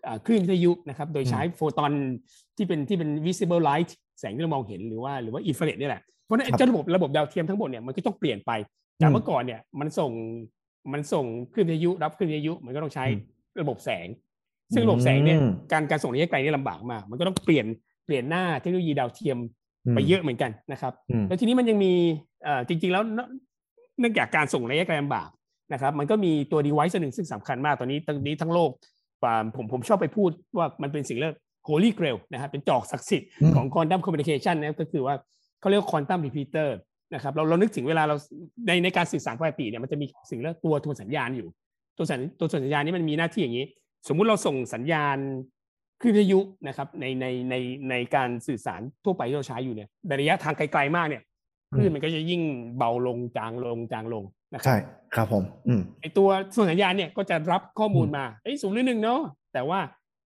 เอ่อคลื่นวิทยุนะครับ โดยใช้โฟตอนที่เป็นที่เป็น visible light แสงที่เรามองเห็นหรือว่าหรือว่าอินฟราเรดนี่แหละ เพราะฉะนั้นครับเจ้าระบบระบบดาวเทียมทั้งหมดเนี่ยมันก็ต้องเปลี่ยนไปจากเมื่อก่อนเนี่ยมันส่งมันส่งคลื่นวิทยุรับคลื่นวิทยุมันก็ต้องใช้อืมระบบแสง ซึ่งระบบแสงเนี่ยอืมการการส่งระยะไกลนี่ลำบากมาก มันก็ต้องเปลี่ยนเปลี่ยนหน้าเทคโนโลยีดาวเทียมไปเยอะเหมือนกันนะครับอืมแล้วทีนี้มันยังมีเอ่อจริง ๆ แล้วเนเนื่องจากการส่งระยะไกลลำบากนะครับ มันก็มีตัว device ตัวหนึ่งซึ่งสำคัญมากตอนนี้ตอนนี้ทั้งโลกอ่าผมผมชอบไปพูดว่ามันเป็นสิ่งเรียก holy grail นะครับเป็นจอกศักดิ์สิทธิ์อืมของ quantum communication นะก็คือว่า เขาเรียกว่า quantum repeater นะครับเราเรานึกถึงเวลาเราในในการสื่อสารปกติเนี่ยมันจะมีสิ่งเรียกตัวทวนสัญญาณอยู่ ตัวสัญตัวทวนสัญญาณนี้มันมีหน้าที่อย่างนี้ สมมุติเราส่งสัญญาณคลื่นวิทยุนะครับในในในในการสื่อสารทั่วไปที่เราใช้อยู่เนี่ยในระยะทางไกลๆมากเนี่ยคลื่นมันก็จะยิ่งเบาลงจางลงจางลงนะครัใช่ครับผมอืมไอตัวส่วนสัญญาณเนี่ยก็จะรับข้อมูลมาเอ้ยศูนย์หรือหนึ่งเนาะแต่ว่า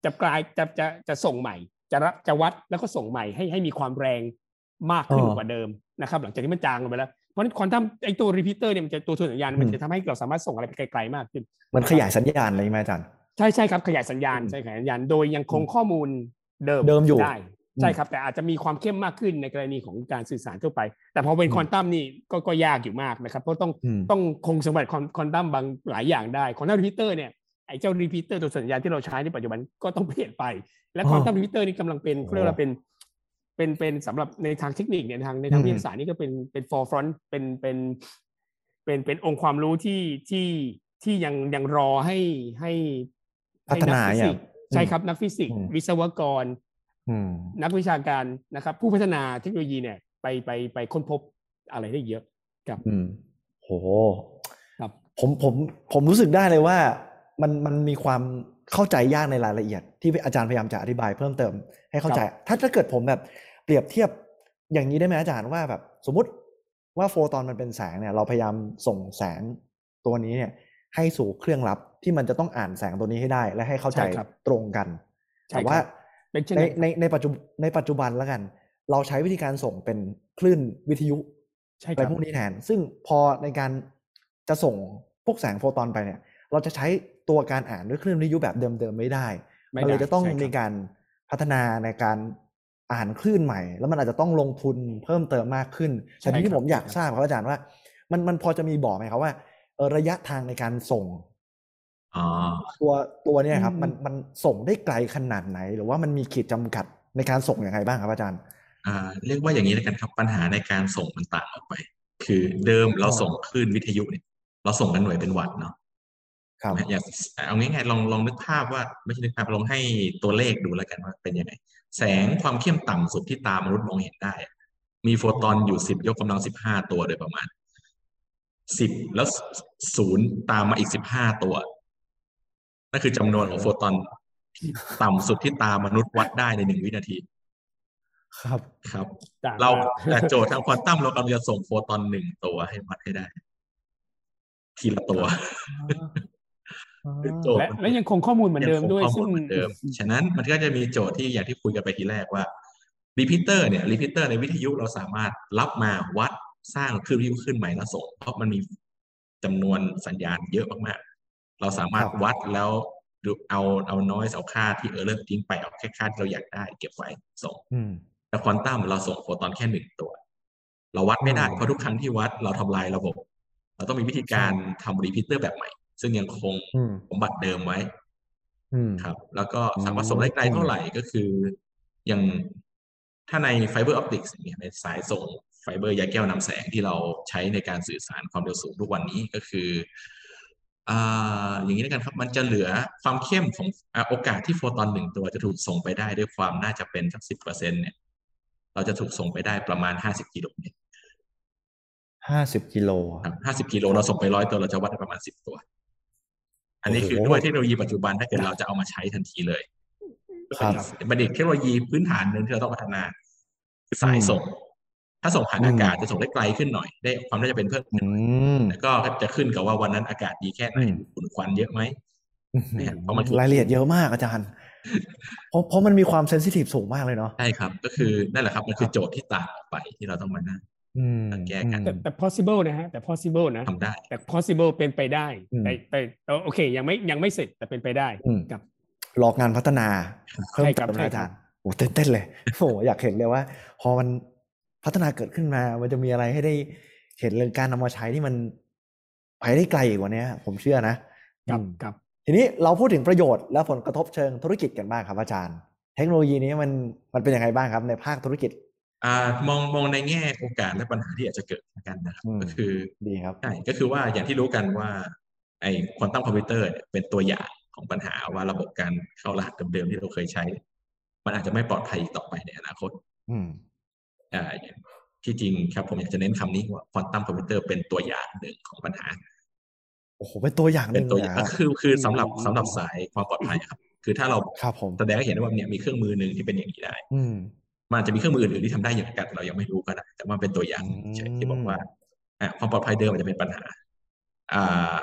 จะกลายจะจะจะส่งใหม่ จะรับจะวัดแล้วก็ส่งใหม่ให้ให้มีความแรง มากขึ้นอ๋อกว่าเดิมนะครับหลังจากที่มันจางลงไปแล้วเพราะฉะนั้นควอนตัมไอตัวรีพิเตอร์เนี่ยมันจะตัวส่วนสัญญาณมันอืมจะทำให้เราสามารถส่งอะไรไปไกลๆมากขึ้น มันขยายสัญญาณอะไรไหมอาจารย์ใช่ใช่ครับขยายสัญญาณอืมใช่ขยายสัญญาณโดยยังคงข้อมูลเดิมเดิมอยู่ได้ใช่ครับ แต่อาจจะมีความเข้มมากขึ้นในกรณีของการสื่อสารทั่วไป แต่พอเป็นอืมควอนตัมนี่ก็ก็ยากอยู่มากนะครับเพราะต้องอืมต้องคงสมบัติควอนตัมบางหลายอย่างได้ quantum repeater เนี่ยไอ้เจ้า repeater ตัวสัญญาณที่เราใช้ในปัจจุบันก็ต้องเปลี่ยนไป และอ๋อ quantum repeater นี่กำลังเป็นโอ้เขาเรียกว่าเป็น เป็นเป็นสำหรับในทางเทคนิคเนี่ยในทางในทางอืมวิทยาศาสตร์นี่ก็เป็นเป็น forefront เป็นเป็นเป็นเป็นองค์ความรู้ที่ที่ที่ยังยังรอให้ให้พัฒนาให้อย่างกฟิสิกส์ใช่ครับนักฟิสิกส์อืมวิศวกรอืมนักวิชาการนะครับ ผู้พัฒนาเทคโนโลยีเนี่ย ไปไปไปค้นพบอะไรได้เยอะครับอืมโหครับผมผมผมรู้สึกได้เลยว่ามันมันมีความเข้าใจยากในรายละเอียด ที่อาจารย์พยายามจะอธิบายเพิ่มเติมให้เข้าใจ ถ้าถ้าเกิดผมแบบ เปรียบเทียบอย่างนี้ได้ไหมอาจารย์ว่าแบบสมมติว่าโฟตอนมันเป็นแสงเนี่ยเราพยายามส่งแสงตัวนี้เนี่ยให้สู่เครื่องรับที่มันจะต้องอ่านแสงตัวนี้ให้ได้ และให้เข้าใจใช่ครับตรงกันใช่แต่ว่าครับเป็นเช่นในนั้นในในปัจจุในปัจจุบันแล้วกัน เราใช้วิธีการส่งเป็นคลื่นวิทยุใช่อะคไรรับพวกนี้แทนซึ่งพอในการจะส่งพวกแสงโฟตอนไปเนี่ย เราจะใช้ตัวการอ่านด้วยคลื่นวิทยุแบบเดิมๆไม่ได้ไม่มันเลยได้จะต้องใช่ครับมีการพัฒนาในการ อ่านคลื่นใหม่ แล้วมันอาจจะต้องลงทุนเพิ่มเติมมากขึ้นใช่แต่ทีนี้ครับผมอยากใช่ครับทราบครับอาจารย์ว่า มันมันพอจะมีบอกไหมครับว่าเอ่อระยะทางในการส่งอ๋อตัวตัวเนี่ยครับอืมมันมันส่งได้ไกลขนาดไหน หรือว่ามันมีขีดจำกัดในการส่งอย่างไรบ้างครับอาจารย์อ่าเรียกว่าอย่างนี้แล้วกันครับปัญหาในการส่งมันต่างออกไป คือเดิมเราอ๋อส่งคลื่นวิทยุเนี่ย เราส่งกันหน่วยเป็นวัตต์เนาะครับนะอย่างเอาง่ายๆลองลองนึกภาพว่า ไม่ใช่นึกภาพลองให้ตัวเลขดูแล้วกันว่าเป็นยังไง แสงความเข้มต่ำสุดที่ตามนุษย์มองเห็นได้อะมีโฟตอนอยู่สิบยกกำลังสิบห้าตัวโดยประมาณสิบแล้วศูนย์ตามมาอีกสิบห้าตัวนั่นคือจำนวนของโฟตอนที่ต่ำสุดที่ตามมนุษย์วัดได้ในหนึ่งวินาที ครับครับต่างเรามากแต่โจทย์ทางควอนตัมเรากำลังจะส่งโฟตอนหนึ่งตัวให้วัดให้ได้ ทีละตัว โจทย์และและยังคงข้อมูลเหมือนเดิมด้วยงคงข้อซึ่งมูลเหมือนเดิมฉะนั้นมันก็จะมีโจทย์ที่อย่างที่คุยกันไปทีแรกว่า repeater เนี่ย repeater ในวิทยุเราสามารถรับมาวัดสร้างคลื่นวิทยุขึ้นใหม่แล้วส่งเพราะมันมีจำนวนสัญญาณเยอะมากๆ เราสามารถครับวัดแล้วดูเอาเอาน้อยเอาค่าที่ error ทิ้งไปเอาแค่ค่าที่เราอยากได้เก็บไว้ส่งอืมแต่ควอนตัมเราส่งโฟตอนแค่หนึ่งตัว เราวัดไม่ได้อืมเพราะทุกครั้งที่วัดเราทำลายระบบ เราต้องมีวิธีการทำ repeater แบบใหม่ ซึ่งยังคงอืมสมบัติเดิมไว้อืมครับ แล้วก็สามารถอืมส่งได้ไกลเท่าไหร่ก็คืออย่างถ้าใน fiber optics เนี่ยในสายส่งไฟเบอร์ใยแก้วนำแสงที่เราใช้ในการสื่อสารความเร็วสูงทุกวันนี้ก็คืออ่าอย่างนี้แล้วกันครับ มันจะเหลือความเข้มของอ่าโอกาสที่โฟตอนหนึ่งตัวจะถูกส่งไปได้ด้วยความน่าจะเป็นสักสิบเปอร์เซ็นต์เนี่ย เราจะถูกส่งไปได้ประมาณห้าสิบกิโลเมตรห้าสิบกิโลครับห้าสิบกิโลเราส่งไปร้อยตัวเราจะวัดได้ประมาณสิบตัว อันนี้คือโอ้โหด้วยเทคโนโลยีปัจจุบันถ้าเกิดเราจะเอามาใช้ทันทีเลยครับบัณฑิตเทคโนโลยีพื้นฐานหนึ่งที่เราต้องพัฒนาคือสายส่ง ถ้าส่งผ่านอืมอากาศจะส่งได้ไกลขึ้นหน่อย ได้ความน่าจะเป็นเพิ่มอืมแล้วก็จะขึ้นกับว่าวันนั้นอากาศดีแค่ไหนอืมฝุ่นควันเยอะไหมเนี่ยเพราะมันรายละเอียดเยอะมากอาจารย์ เพราะเพราะมันมีความเซนซิทีฟสูงมากเลยเนาะใช่ครับ ก็คือนั่นแหละครับ มันคือโจทย์ที่ต่างออกไปที่เราต้องมานั่งอืม แก้กันแต่แต่ possible นะฮะแต่ possible นะทำได้แต่ possible เป็นไปได้อืมแต่แต่แต่โอเค ยังไม่ยังไม่เสร็จแต่เป็นไปได้อืมครับรองานพัฒนาเพิ่มใช่ครัเติบมใช่นะอาครัจาบรย์โอ้เต้นเต้นเลยโอ้อยากเห็นเลยว่า พอมันพัฒนาเกิดขึ้นมา มันจะมีอะไรให้ได้เห็นเรื่องการนำมาใช้ที่มันไปได้ไกลกว่านี้ผมเชื่อนะครับอืมครับ ทีนี้เราพูดถึงประโยชน์และผลกระทบเชิงธุรกิจกันบ้างครับอาจารย์ เทคโนโลยีนี้มันมันเป็นยังไงบ้างครับในภาคธุรกิจอ่า มองมองในแง่โอกาสและปัญหาที่อาจจะเกิดกันนะครับอืมก็คือดีครับใช่ก็คือว่าอย่างที่รู้กันว่า ไอ้ควอนตัมคอมพิวเตอร์เนี่ยเป็นตัวอย่างของปัญหาว่าระบบการเข้ารหัสเดิมๆที่เราเคยใช้ มันอาจจะไม่ปลอดภัยอีกต่อไปในอนาคตอืมอ่าอย่างที่จริงครับ ผมอยากจะเน้นคำนี้ว่าควอนตัมคอมพิวเตอร์เป็นตัวอย่างหนึ่งของปัญหาโอ้โหเป็นตัวอย่างหเป็นึ่นงตัวเลอยย่างอะคือคือสำหรับสำหรับสายความปลอดภัยครับ คือถ้าเราครับผมแสดงให้เห็นได้ว่าเนี่ยมีเครื่องมือหนึ่งที่เป็นอย่างนี้ได้ อื มันอาจจะมีเครื่องมืออื่นๆที่ทำได้อย่างกันเรายังไม่รู้ก็ได้แต่ว่าเป็นตัวอย่างอืมเฉยที่บอกว่าอะความปลอดภัยเดิมอาจจะเป็นปัญหาอ่า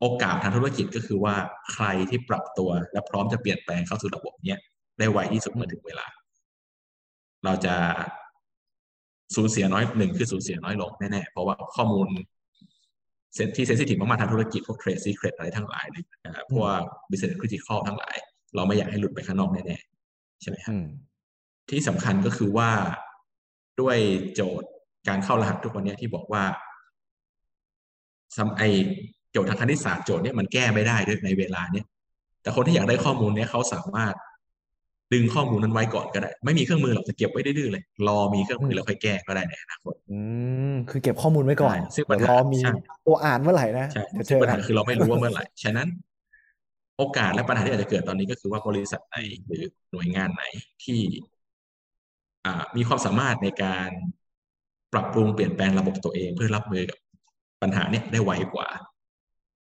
โอกาสทางธุรกิจก็คือว่าใครที่ปรับตัวและพร้อมจะเปลี่ยนแปลงเข้าสู่ระบบเนี้ยได้ไวที่สุดเมื่อถึงเวลา เราจะสูญเสียน้อยหนึ่งคือสูญเสียน้อยลงแน่ๆ เพราะว่าข้อมูล sen ที่ sensitive มากๆทางธุรกิจพวก trade secret อะไรทั้งหลายเนี่ยนะครับพวก business critical ทั้งหลาย เราไม่อยากให้หลุดไปข้างนอกแน่ๆ ใช่ไหมครับอืม ที่สำคัญก็คือว่าด้วยโจทย์การเข้ารหัสทุกวันเนี้ยที่บอกว่าซัมไอโจทย์ทางคณิตศาสตร์โจทย์เนี้ยมันแก้ไม่ได้ด้วยในเวลาเนี้ยแต่คนที่อยากได้ข้อมูลเนี้ยเขาสามารถดึงข้อมูลนั้นไว้ก่อนก็ได้ ไม่มีเครื่องมือหรอกจะเก็บไว้ดื้อๆเลย รอมีเครื่องมือแล้วค่อยแก้ก็ได้ในอนาคตอืมคือเก็บข้อมูลไว้ก่อนใช่ซึ่งปัญหาเดี๋ยวรอมีใช่ตัวอ่านเมื่อไหร่นะใช่เดี๋ยวเจซึ่งอปัญกัหานคือเราไม่รู้ว่าเมื่อไหร่ฉะนั้น โอกาสและปัญหาที่อาจจะเกิดตอนนี้ก็คือว่าบริษัทไหนหรือหน่วยงานไหนที่อ่า มีความสามารถในการปรับปรุงเปลี่ยนแปลงระบบตัวเองเพื่อรับมือกับปัญหาเนี้ยได้ไวกว่า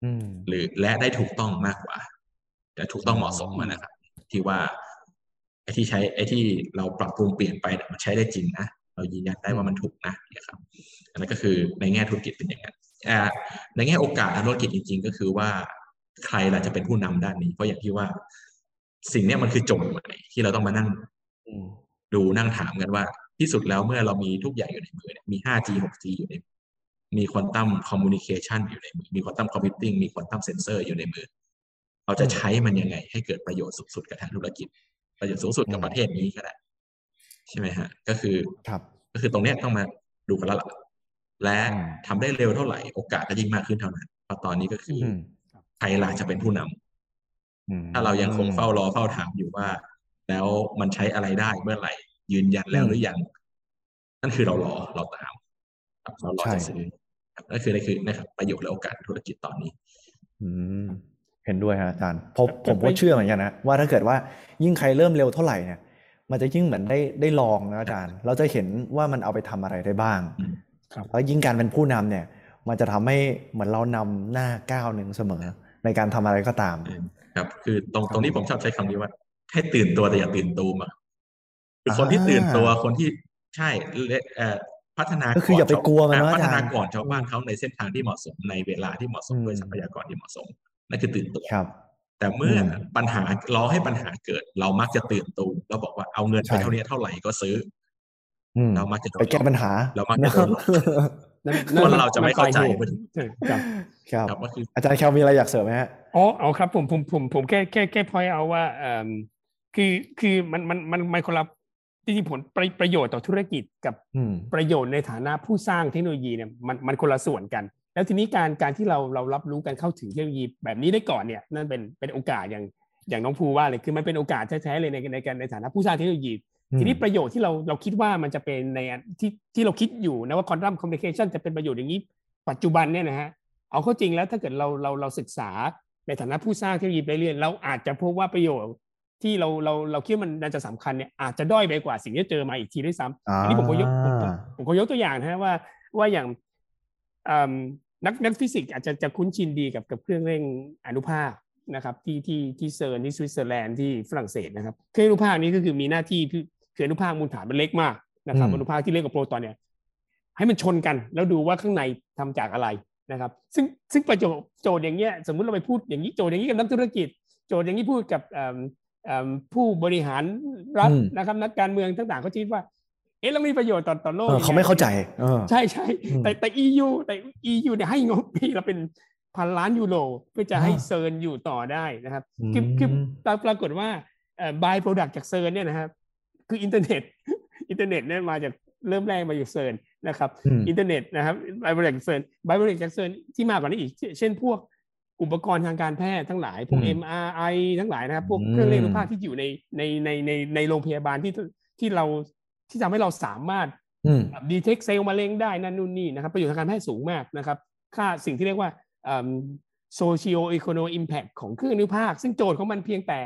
อืมหรือและได้ถูกต้องมากกว่าแต่ถูกต้องเหมาะสมอะนะครับ ที่ว่าไอ้ที่ใช้ไอ้ที่เราปรับปรุงเปลี่ยนไปเนี่ยมันใช้ได้จริงนะเรายืนยันได้ว่ามันถูกนะเนี่ยครับ อันนั้นก็คือในแง่ธุรกิจเป็นอย่างนั้นอ่าในแง่โอกาสทางธุรกิจจริง ๆ ก็คือว่าใครล่ะจะเป็นผู้นำด้านนี้ เพราะอย่างที่ว่า สิ่งเนี้ยมันคือโจทย์ใหม่ที่เราต้องมานั่งอืม ดูนั่งถามกันว่า ที่สุดแล้วเมื่อเรามีทุกอย่างอยู่ในมือเนี่ยมี 5G 6G อยู่ในมือมี quantum communication อยู่ในมือ มี quantum computing มี quantum sensor อยู่ในมือ เราจะใช้มันยังไง ให้เกิดประโยชน์สูงสุดกับทางธุรกิจ ประโยชน์สูงสุดกับประเทศนี้ก็ได้ ใช่ไหมฮะ ก็คือครับก็คือตรงเนี้ยต้องมาดูกันแล้วล่ะและอืมทำได้เร็วเท่าไหร่โอกาสก็ยิ่งมากขึ้นเท่านั้นเพราะตอนนี้ก็คืออมใครล่ะจะเป็นผู้นำอืมถ้าเรายังคงเฝ้ารอเฝ้าถามอยู่ว่า แล้วมันใช้อะไรได้เมื่อไหร่ ยืนยันแล้วหรือยัง นั่นคือเรารอเราตามครับเรารอจะซื้อครับนั่นคือนั่นคือนะครับประโยชน์และโอกาสธุรกิจตอนนี้ อืมเห็นด้วยฮะอาจารย์ผมผมก็เชื่อเหมือนกันนะว่าถ้าเกิดว่ายิ่งใครเริ่มเร็วเท่าไหร่เนี่ย มันจะยิ่งเหมือนได้ได้ลองนะอาจารย์ เราจะเห็นว่ามันเอาไปทำอะไรได้บ้างอืมครับแล้วยิ่งการเป็นผู้นำเนี่ย มันจะทำให้เหมือนเรานำหน้าก้าวหนึ่งเสมอ ในการทำอะไรก็ตาม ครับ คือตรงตรงนี้ผมชอบใช้คำนี้ว่า ให้ตื่นตัวแต่อย่าตื่นตูมอะคือคนที่อ่าตื่นตัวคนที่ใช่เอ่อพัฒนาก็คืออย่าไปกลัวมันอ่นะพัฒนาอาจารย์ก่อนชาวบ้านเขาในเส้นทางที่เหมาะสมในเวลาที่เหมาะสมอืมด้วยทรัพยากรที่เหมาะสมนั่นคือตื่นตัวครับ แต่เมื่ออมปัญหารอให้ปัญหาเกิด เรามักจะตื่นตูมแล้วบอกว่าเอาเงินไปใช่เท่านี้เท่าไหร่ก็ซื้ออืมเรามักจะโดนไปแก้ปัญหาเรามักจะโดนหลอกนั่นคนเราจะไม่เข้าใจมันปลยเหตุใช่ครับครับครับก็คืออาจารย์แคลมีอะไรอยากเสริมไหมฮะอ๋อเอาครับผมผมผมผมแค่แค่แค่พอยเอาว่าเอ่อ คือคือมันมันมันมันคนละจริงๆผลประประโยชน์ต่อธุรกิจกับอืมประโยชน์ในฐานะผู้สร้างเทคโนโลยีเนี่ยมันมันคนละส่วนกัน แล้วทีนี้การการที่เราเรารับรู้การเข้าถึงเทคโนโลยีแบบนี้ได้ก่อนเนี่ยนั่นเป็นเป็นโอกาสอย่างอย่างน้องภูว่าเลยคือมันเป็นโอกาสแท้ๆเลยในในการในฐานะผู้สร้างเทคโนโลยี ทีนี้ประโยชน์ที่เราเราคิดว่ามันจะเป็นในอันที่ที่เราคิดอยู่นะว่าคอนดัมคอมมิ n เคชันจะเป็นประโยชน์อย่างนี้ ปัจจุบันเนี่ยนะฮะเอาเข้าจริงแล้วถ้าเกิดเราเราเราศึกษาในฐานะผู้สร้างเทคโนโลยีไปเรื่อยเราอาจจะพบว่าประโยชน์ ที่เราเราเราคิดว่ามันน่าจะสำคัญเนี่ยอาจจะด้อยไปกว่าสิ่งที่เจอมาอีกทีด้วยซ้ำอ่าอันนี้ผมก็ยกผมผมผมก็ยกตัวอย่างนะฮะว่าว่าอย่างอืมนักนักฟิสิกส์อาจจะจะคุ้นชินดีกับกับเครื่องเร่งอนุภาคนะครับที่ที่ที่เซิร์นที่สวิตเซอร์แลนด์ที่ฝรั่งเศสนะครับเครื่องอนุภาคนี้ก็คือมีหน้าที่คือคืออนุภาคมูลฐานมันเล็กมากนะครับอืมอนุภาคที่เล็กกว่าโปรตอนเนี่ยให้มันชนกันแล้วดูว่าข้างในทำจากอะไรนะครับ ซึ่งซึ่งประโยชน์โจทย์อย่างเงี้ยสมมุติเราไปพูดอย่างนี้โจทย์อย่างนี้กับนักธุรกิจ โจทย์อย่างนี้พูดกับเอิ่มเอิ่ม ผู้บริหารรัฐอืมนะครับนักการเมืองต่างๆเขาคิดว่า เอ๊ะแล้วมีประโยชน์ต่อต่อโลกเออยังงเขาไม่เข้าใจเออใช่ใช่อืมแต่แต่ EU แต่ EU เนี่ยให้งบปีละเป็นพันล้านยูโรเพื่อจะให้อ่าเซิร์นอยู่ต่อได้นะครับคืออืมคือปรปรากฏว่าเอ่อ by-product จากเซิร์นเนี่ยนะครับ คืออินเทอร์เน็ต อินเทอร์เน็ตเนี่ยมาจากเริ่มแรกมาจากเซิร์นนะครับอืมอินเทอร์เน็ตนะครับ by-product เซิร์น by-product จากเซิร์นที่มากกว่านี้อีก เช่นพวก อุปกรณ์ทางการแพทย์ทั้งหลายพวกอืม MRI ทั้งหลายนะครับ พวกอืมเครื่องเร่งอนุภาคที่อยู่ในในในในในโรงพยาบาลที่ที่เราที่ทำให้เราสามารถอืม detect เซลล์มะเร็งได้นั่นนู่นนี่นะครับประโยชน์ทางการแพทย์สูงมากนะครับ ค่าสิ่งที่เรียกว่าโซเชีย o อีโคโนอิมแพคของเครื่องอนุภาค ซึ่งโจทย์ของมันเพียงแต่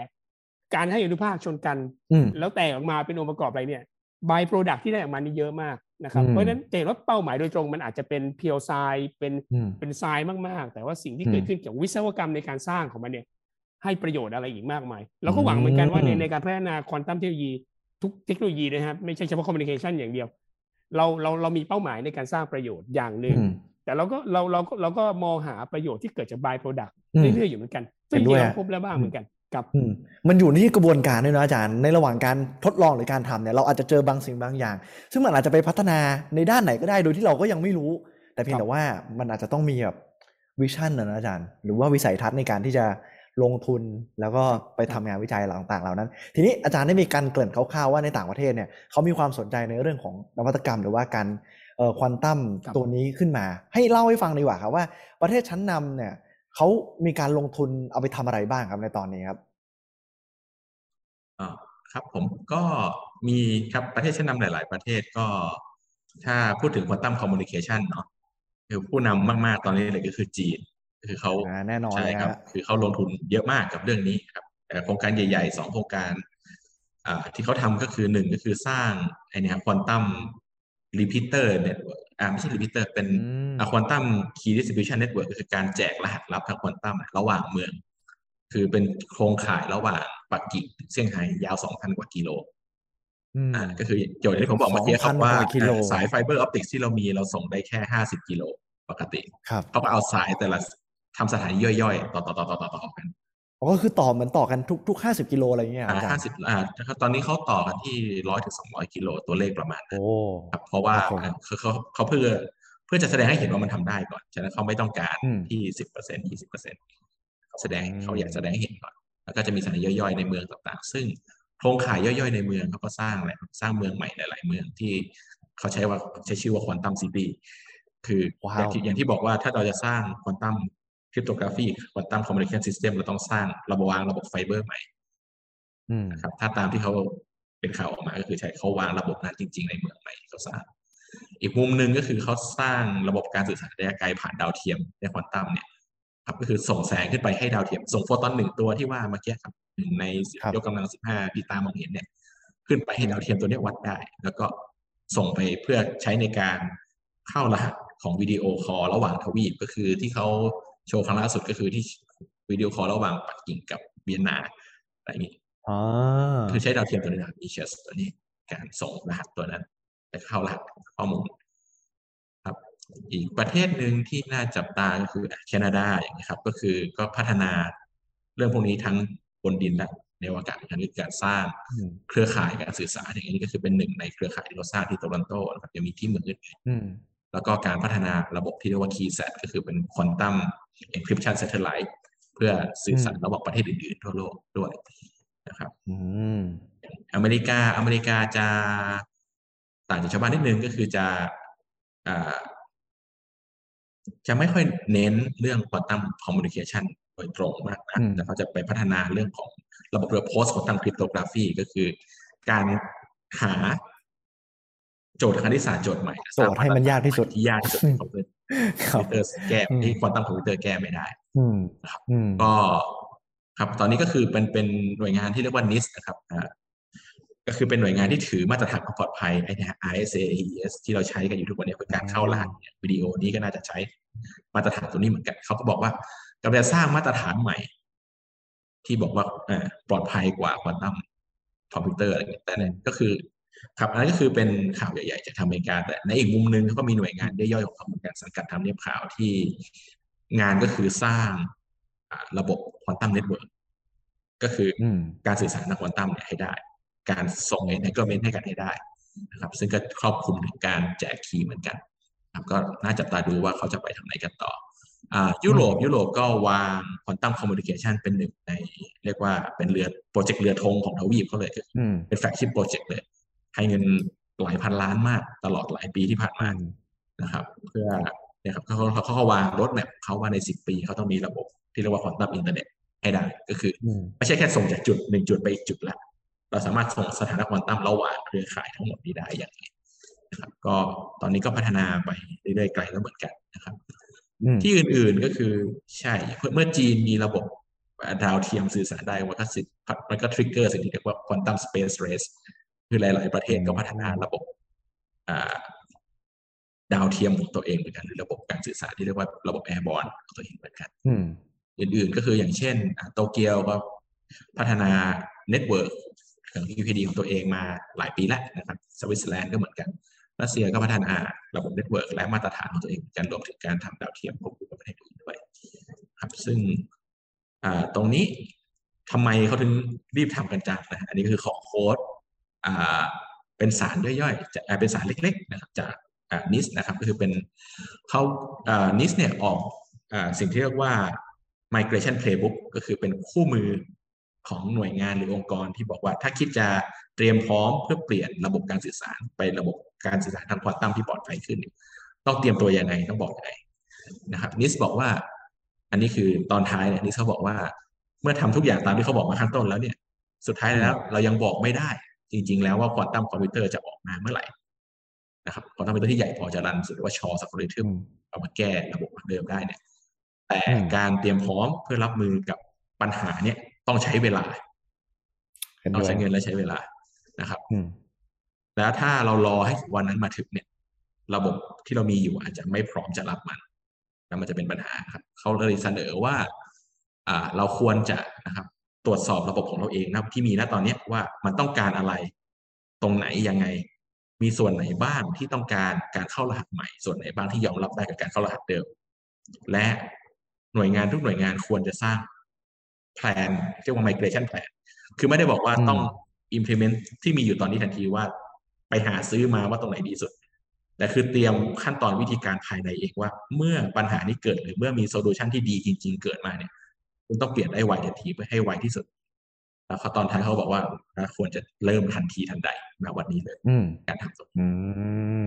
การให้อนุภาคชนกันอืมแล้วแตกออกมาเป็นองค์ประกอบอะไรเนี่ย by-product ที่ได้ออกมานี่เยอะมาก นะครับอืมเพราะฉะนั้นแต่ว่าเป้าหมายโดยตรงมันอาจจะเป็นเพียวทรายเป็นอืมเป็นทรายมากๆ แต่ว่าสิ่งที่อืมเกิดขึ้นเกี่ยวกับวิศวกรรมในการสร้างของมันเนี่ยให้ประโยชน์อะไรอีกมากมายเราก็หวังเหมือนกันว่าในอืมในการพัฒนาควอนตัมเทคโนโลยีทุกเทคโนโลยีนะครับไม่ใช่เฉพาะคอมมิวนิเคชันอย่างเดียว เราเราเรามีเป้าหมายในการสร้างประโยชน์อย่างหนึ่งอืมแต่เราก็เราเราก็เราก็มองหาประโยชน์ที่เกิดจาก by product อืมเรื่อยๆอยู่เหมือนกันเห็ซึ่งนจด้ริวยงๆเราอะพบแล้วบ้างเหมือนกัน กับอืมมันอยู่ที่กระบวนการด้วยนะอาจารย์ในระหว่างการทดลองหรือการทำเนี่ยเราอาจจะเจอบางสิ่งบางอย่าง ซึ่งมันอาจจะไปพัฒนาในด้านไหนก็ได้โดยที่เราก็ยังไม่รู้ แต่เพียงครับแต่ว่ามันอาจจะต้องมีแบบวิชั่นนะนะอาจารย์ หรือว่าวิสัยทัศน์ในการที่จะลงทุนแล้วก็ไปทำงานวิจัยต่างๆเหล่านั้น ทีนี้อาจารย์ได้มีการเกริ่นคร่าวๆว่าในต่างประเทศเนี่ยเขามีความสนใจในเรื่องของนวัตกรรม หรือว่าการเอ่อควอนตัมครับตัวนี้ขึ้นมา ให้เล่าให้ฟังดีกว่าครับว่าประเทศชั้นนำเนี่ย เขามีการลงทุนเอาไปทำอะไรบ้างครับในตอนนี้ครับอ่าครับผมก็มีครับประเทศชั้นนำหลาย ๆ ประเทศก็ ถ้าพูดถึง quantum communication เนาะคือผู้นำมาก ๆ ตอนนี้เลยก็คือจีน คือเขาอ่าแน่นอนใช่เลยครับฮะคือเขาลงทุนเยอะมากกับเรื่องนี้ครับแต่โครงการใหญ่ๆสองโครงการอ่าที่เขาทำก็คือหนึ่งก็คือสร้างไอเนี่ย quantum repeater net อ่าไม่ใช่ repeater เป็นอืม quantum key distribution network ก็คือการแจกรหัสลับทางควอนตัมระหว่างเมือง คือเป็นโครงข่ายระหว่างปักกิ่งเซี่ยงไฮ้ยาว2,000กว่ากิโลอืมอ่าก็คือโจทย์ที่ผมบอกเมื่อกี้ครับ2,000ว่ากว่ากิโลอ่าสาย fiber optic ที่เรามีเราส่งได้แค่50กิโลปกติครับเขาก็เอาสายแต่ละทำสถานีย่อยๆ ต่อต่อต่อต่อต่อต่อกันอ๋อ ก็คือต่อเหมือนต่อกันทุกทุกห้าสิบกิโลอะไรอย่างเงี้ยครับอ่าอาจารห้าย์สิบอ่าตอนนี้เขาต่อกันที่ร้อยถึงสองร้อยกิโลตัวเลขประมาณนั้นโอ้ครับเพราะว่าครับผมอ่าคือเขาเขาเพื่อเพื่อจะแสดงให้เห็นว่ามันทำได้ก่อน ฉะนั้นเขาไม่ต้องการอืมที่สิบเปอร์เซ็นต์ยี่สิบเปอร์เซ็นต์เขาแสดงอืมเขาอยากแสดงให้เห็นก่อน แล้วก็จะมีสถานีย่อยๆในเมืองต่างๆ ซึ่งโครงข่ายย่อยๆในเมืองเขาก็สร้างแหละสร้างเมืองใหม่หลายๆเมืองที่เขาใช้ว่าใช้ชื่อว่า quantum city คือว้าวอย่างที่อย่างที่บอกว่าถ้าเราจะสร้าง quantum cryptography quantum communication system เราต้องสร้างระบบวางระบบไฟเบอร์ใหม่อืมนะครับถ้าตามที่เขาเป็นข่าวออกมาก็คือใช้เขาวางระบบนั้นจริง ๆ ในเมืองใหม่ที่เขาสร้างอีกมุมหนึ่งก็คือเขาสร้างระบบการสื่อสารระยะไกลผ่านดาวเทียมในควอนตัมเนี่ยครับก็คือส่งแสงขึ้นไปให้ดาวเทียม ส่งโฟตอนหนึ่งตัวที่ว่าเมื่อกี้ครับหนึ่งในครับยกกำลังสิบห้าที่ตามองเห็นเนี่ย ขึ้นไปให้ดาวเทียมตัวเนี้ยวัดได้ แล้วก็ส่งไปเพื่อใช้ในการเข้ารหัสของ video call ระหว่างทวีปก็คือที่เขา โชว์ครั้งล่าสุดก็คือที่ video call ระหว่างปักกิ่งกับเวียนนาอะไรอย่างนี้อ่าคือใช้ดาวเทียมตัวนี้นะครับ ECHS ตัวนี้การส่งรหัสตัวนั้นไปเข้ารหัสข้อมูลครับ อีกประเทศหนึ่งที่น่าจับตาก็คือแคนาดาอย่างนี้ยครับ ก็คือก็พัฒนาเรื่องพวกนี้ทั้งบนดินและในอวกาศทั้งการสร้างอืมเครือข่ายการสื่อสารอย่างนี้ก็คือเป็นหนึ่งในเครือข่ายที่เราสร้างที่โตรอนโตนะครับยังมีที่เมืองอื่นอืมแล้วก็การพัฒนาระบบที่เรียกว่า KeySat ก็คือเป็น Quantum Encryption Satellite เพื่อสื่อสารระหว่างประเทศอื่นๆทั่วโลกด้วยนะครับอืมอเมริกาอเมริกาจะต่างจากชาวบ้านนิดนึงก็คือจะอ่าจะไม่ค่อยเน้นเรื่อง Quantum Communication โดยตรงมากนะอืมแต่เขาจะไปพัฒนาเรื่องของระบบเรือ Post Quantum Cryptography ก็คือ การหา โจทย์คณิตศาสตร์โจทย์ใหม่โจทย์ให้มันยากที่สุดที่ยากที่สุดที่คอมพิวเตอร์ครับคอมพิวเตอร์แก้อืมที่ควอนตัมคอมพิวเตอร์แก้ไม่ได้อืมอืมก็ครับตอนนี้ก็คือเป็นเป็นหน่วยงานที่เรียกว่า NIST นะครับอ่าก็คือเป็นหน่วยงานที่ถือมาตรฐานความปลอดภัยไอ้เนี่ย RSA AES ที่เราใช้กันอยู่ทุกวันนี้เพื่อการเข้ารหัสเนี่ยวิดีโอนี้ก็น่าจะใช้มาตรฐานตัวนี้เหมือนกันเขาก็บอกว่ากำลังจะสร้างมาตรฐานใหม่ ที่บอกว่าเอ่อปลอดภัยกว่าควอนตัมคอมพิวเตอร์อะไรอย่างเงี้ยแต่เนี่ยก็คือ ครับอันนั้นก็คือเป็นข่าวใหญ่ๆจากทางอเมริกาแต่ในอีกมุมหนึงเขาก็มีหน่วยงานย่อยๆของเขาเหมือนกันสังกัดทำเนียบข่าวที่งานก็คือสร้างอ่าระบบ quantum network ก็คือออืมการสื่อสารทางควอนตัมเนี่ยให้ได้ การส่ง entanglement ให้กันให้ได้นะครับซึ่งก็ครอบคลุมถึงการแจก key เหมือนกันครับก็น่าจับตาดูว่าเขาจะไปทางไหนกันต่ออ่ายุโรปยุโรปก็วาง quantum communication เป็นหนึ่งใน เรียกว่าเป็นเรือโปรเจกต์เรือธงของทวีปเขาเลยคืออืมเป็น flagship project เลย ให้เงินหลายพันล้านมากตลอดหลายปีที่ผ่านมานะครับ เพื่อเนี่ยครับเขาเขาเขาเขาวาง roadmap เขาว่าในสิบปีเขาต้องมีระบบที่เรียกว่า quantum internet ให้ได้ก็คืออมไม่ใช่แค่ส่งจากจุดหนึ่งจุดไปอีกจุดละเราสามารถส่งสถานะควอนตัมระหว่างเครือข่ายทั้งหมดนี้ได้อย่างไรนะครับก็ตอนนี้ก็พัฒนาไปเรื่อยๆไกลแล้วเหมือนกันนะครับอืมที่อื่นๆก็คือใช่เมื่อเมื่อจีนมีระบบดาวเทียมสื่อสารได้มันก็สิมันก็ trigger สิ่งที่เรียกว่า quantum space race คือหลาย ๆ ประเทศก็พัฒนาระบบอ่าดาวเทียมของตัวเองเหมือนกันหรือระบบการสื่อสารที่เรียกว่าระบบ airborne ของตัวเองเหมือนกันอืมอื่น ๆ ก็คืออย่างเช่นอะโตเกียวก็พัฒนาเน็ตเวิร์กของ UPD ของตัวเองมาหลายปีแล้วนะครับสวิตเซอร์แลนด์ก็เหมือนกันรัสเซียก็พัฒนาระบบ network และมาตรฐานของตัวเองเหมือนกันรวมถึงการทำดาวเทียมควบคู่กับประเทศอื่นด้วยครับซึ่งอ่าตรงนี้ทำไมเขาถึงรีบทำกันจังนะฮะอันนี้ก็คือของโค้ดอ่า เป็นสารย่อยๆจะเป็นสารเล็กๆนะครับจากนิสนะครับก็คือเป็นเขานิสเนี่ยออกอสิ่งที่เรียกว่า migration playbook ก็คือเป็นคู่มือของหน่วยงานหรือองค์กรที่บอกว่าถ้าคิดจะเตรียมพร้อมเพื่อเปลี่ยนระบบการสื่อสารไประบบการสื่อสารทางควอนตัมที่ปลอดภัยขึ้น ต้องเตรียมตัวยังไงต้องบอกยังไงนะครับ NIST บอกว่า อันนี้คือตอนท้ายเนี่ย NIST เขาบอกว่า เมื่อทำทุกอย่างตามที่เขาบอกมาข้างต้นแล้วเนี่ย สุดท้ายแล้วเรายังบอกไม่ได้ จริง ๆ แล้วว่าควอนตัมคอมพิวเตอร์จะออกมาเมื่อไหร่นะครับควอนตัมคอมพิวเตอร์ที่ใหญ่พอจะ run สมมุติว่า Shor's algorithm เอามาแก้ระบบเดิมได้เนี่ย แต่อืมการเตรียมพร้อมเพื่อรับมือกับปัญหาเนี่ยต้องใช้เวลาเห็นต้องด้วยใช้เงินและใช้เวลานะครับอืมแล้วถ้าเรารอให้วันนั้นมาถึงเนี่ย ระบบที่เรามีอยู่อาจจะไม่พร้อมจะรับมันแล้วมันจะเป็นปัญหาครับเขาเลยเสนอว่า อ่า เราควรจะนะครับ ตรวจสอบระบบของเราเองนะครับ ที่มีณตอนเนี้ยว่ามันต้องการอะไร ตรงไหนยังไง มีส่วนไหนบ้างที่ต้องการการเข้ารหัสใหม่ ส่วนไหนบ้างที่ยอมรับได้กับการเข้ารหัสเดิม และหน่วยงานทุกหน่วยงานควรจะสร้างแผนเรียกว่า migration plan คือไม่ได้บอกว่าอืมต้อง implement ที่มีอยู่ตอนนี้ทันทีว่า ไปหาซื้อมาว่าตรงไหนดีสุด แต่คือเตรียมขั้นตอนวิธีการภายในเองว่า เมื่อปัญหานี้เกิดหรือเมื่อมี solution ที่ดีจริง ๆ เกิดมาเนี่ย คุณต้องเปลี่ยนได้ไวทันทีเพื่อให้ไวที่สุด แล้วเขาตอนท้ายเขาบอกว่าควรจะเริ่มทันทีทันใดณวันนี้เลยอืมการทำตรงอื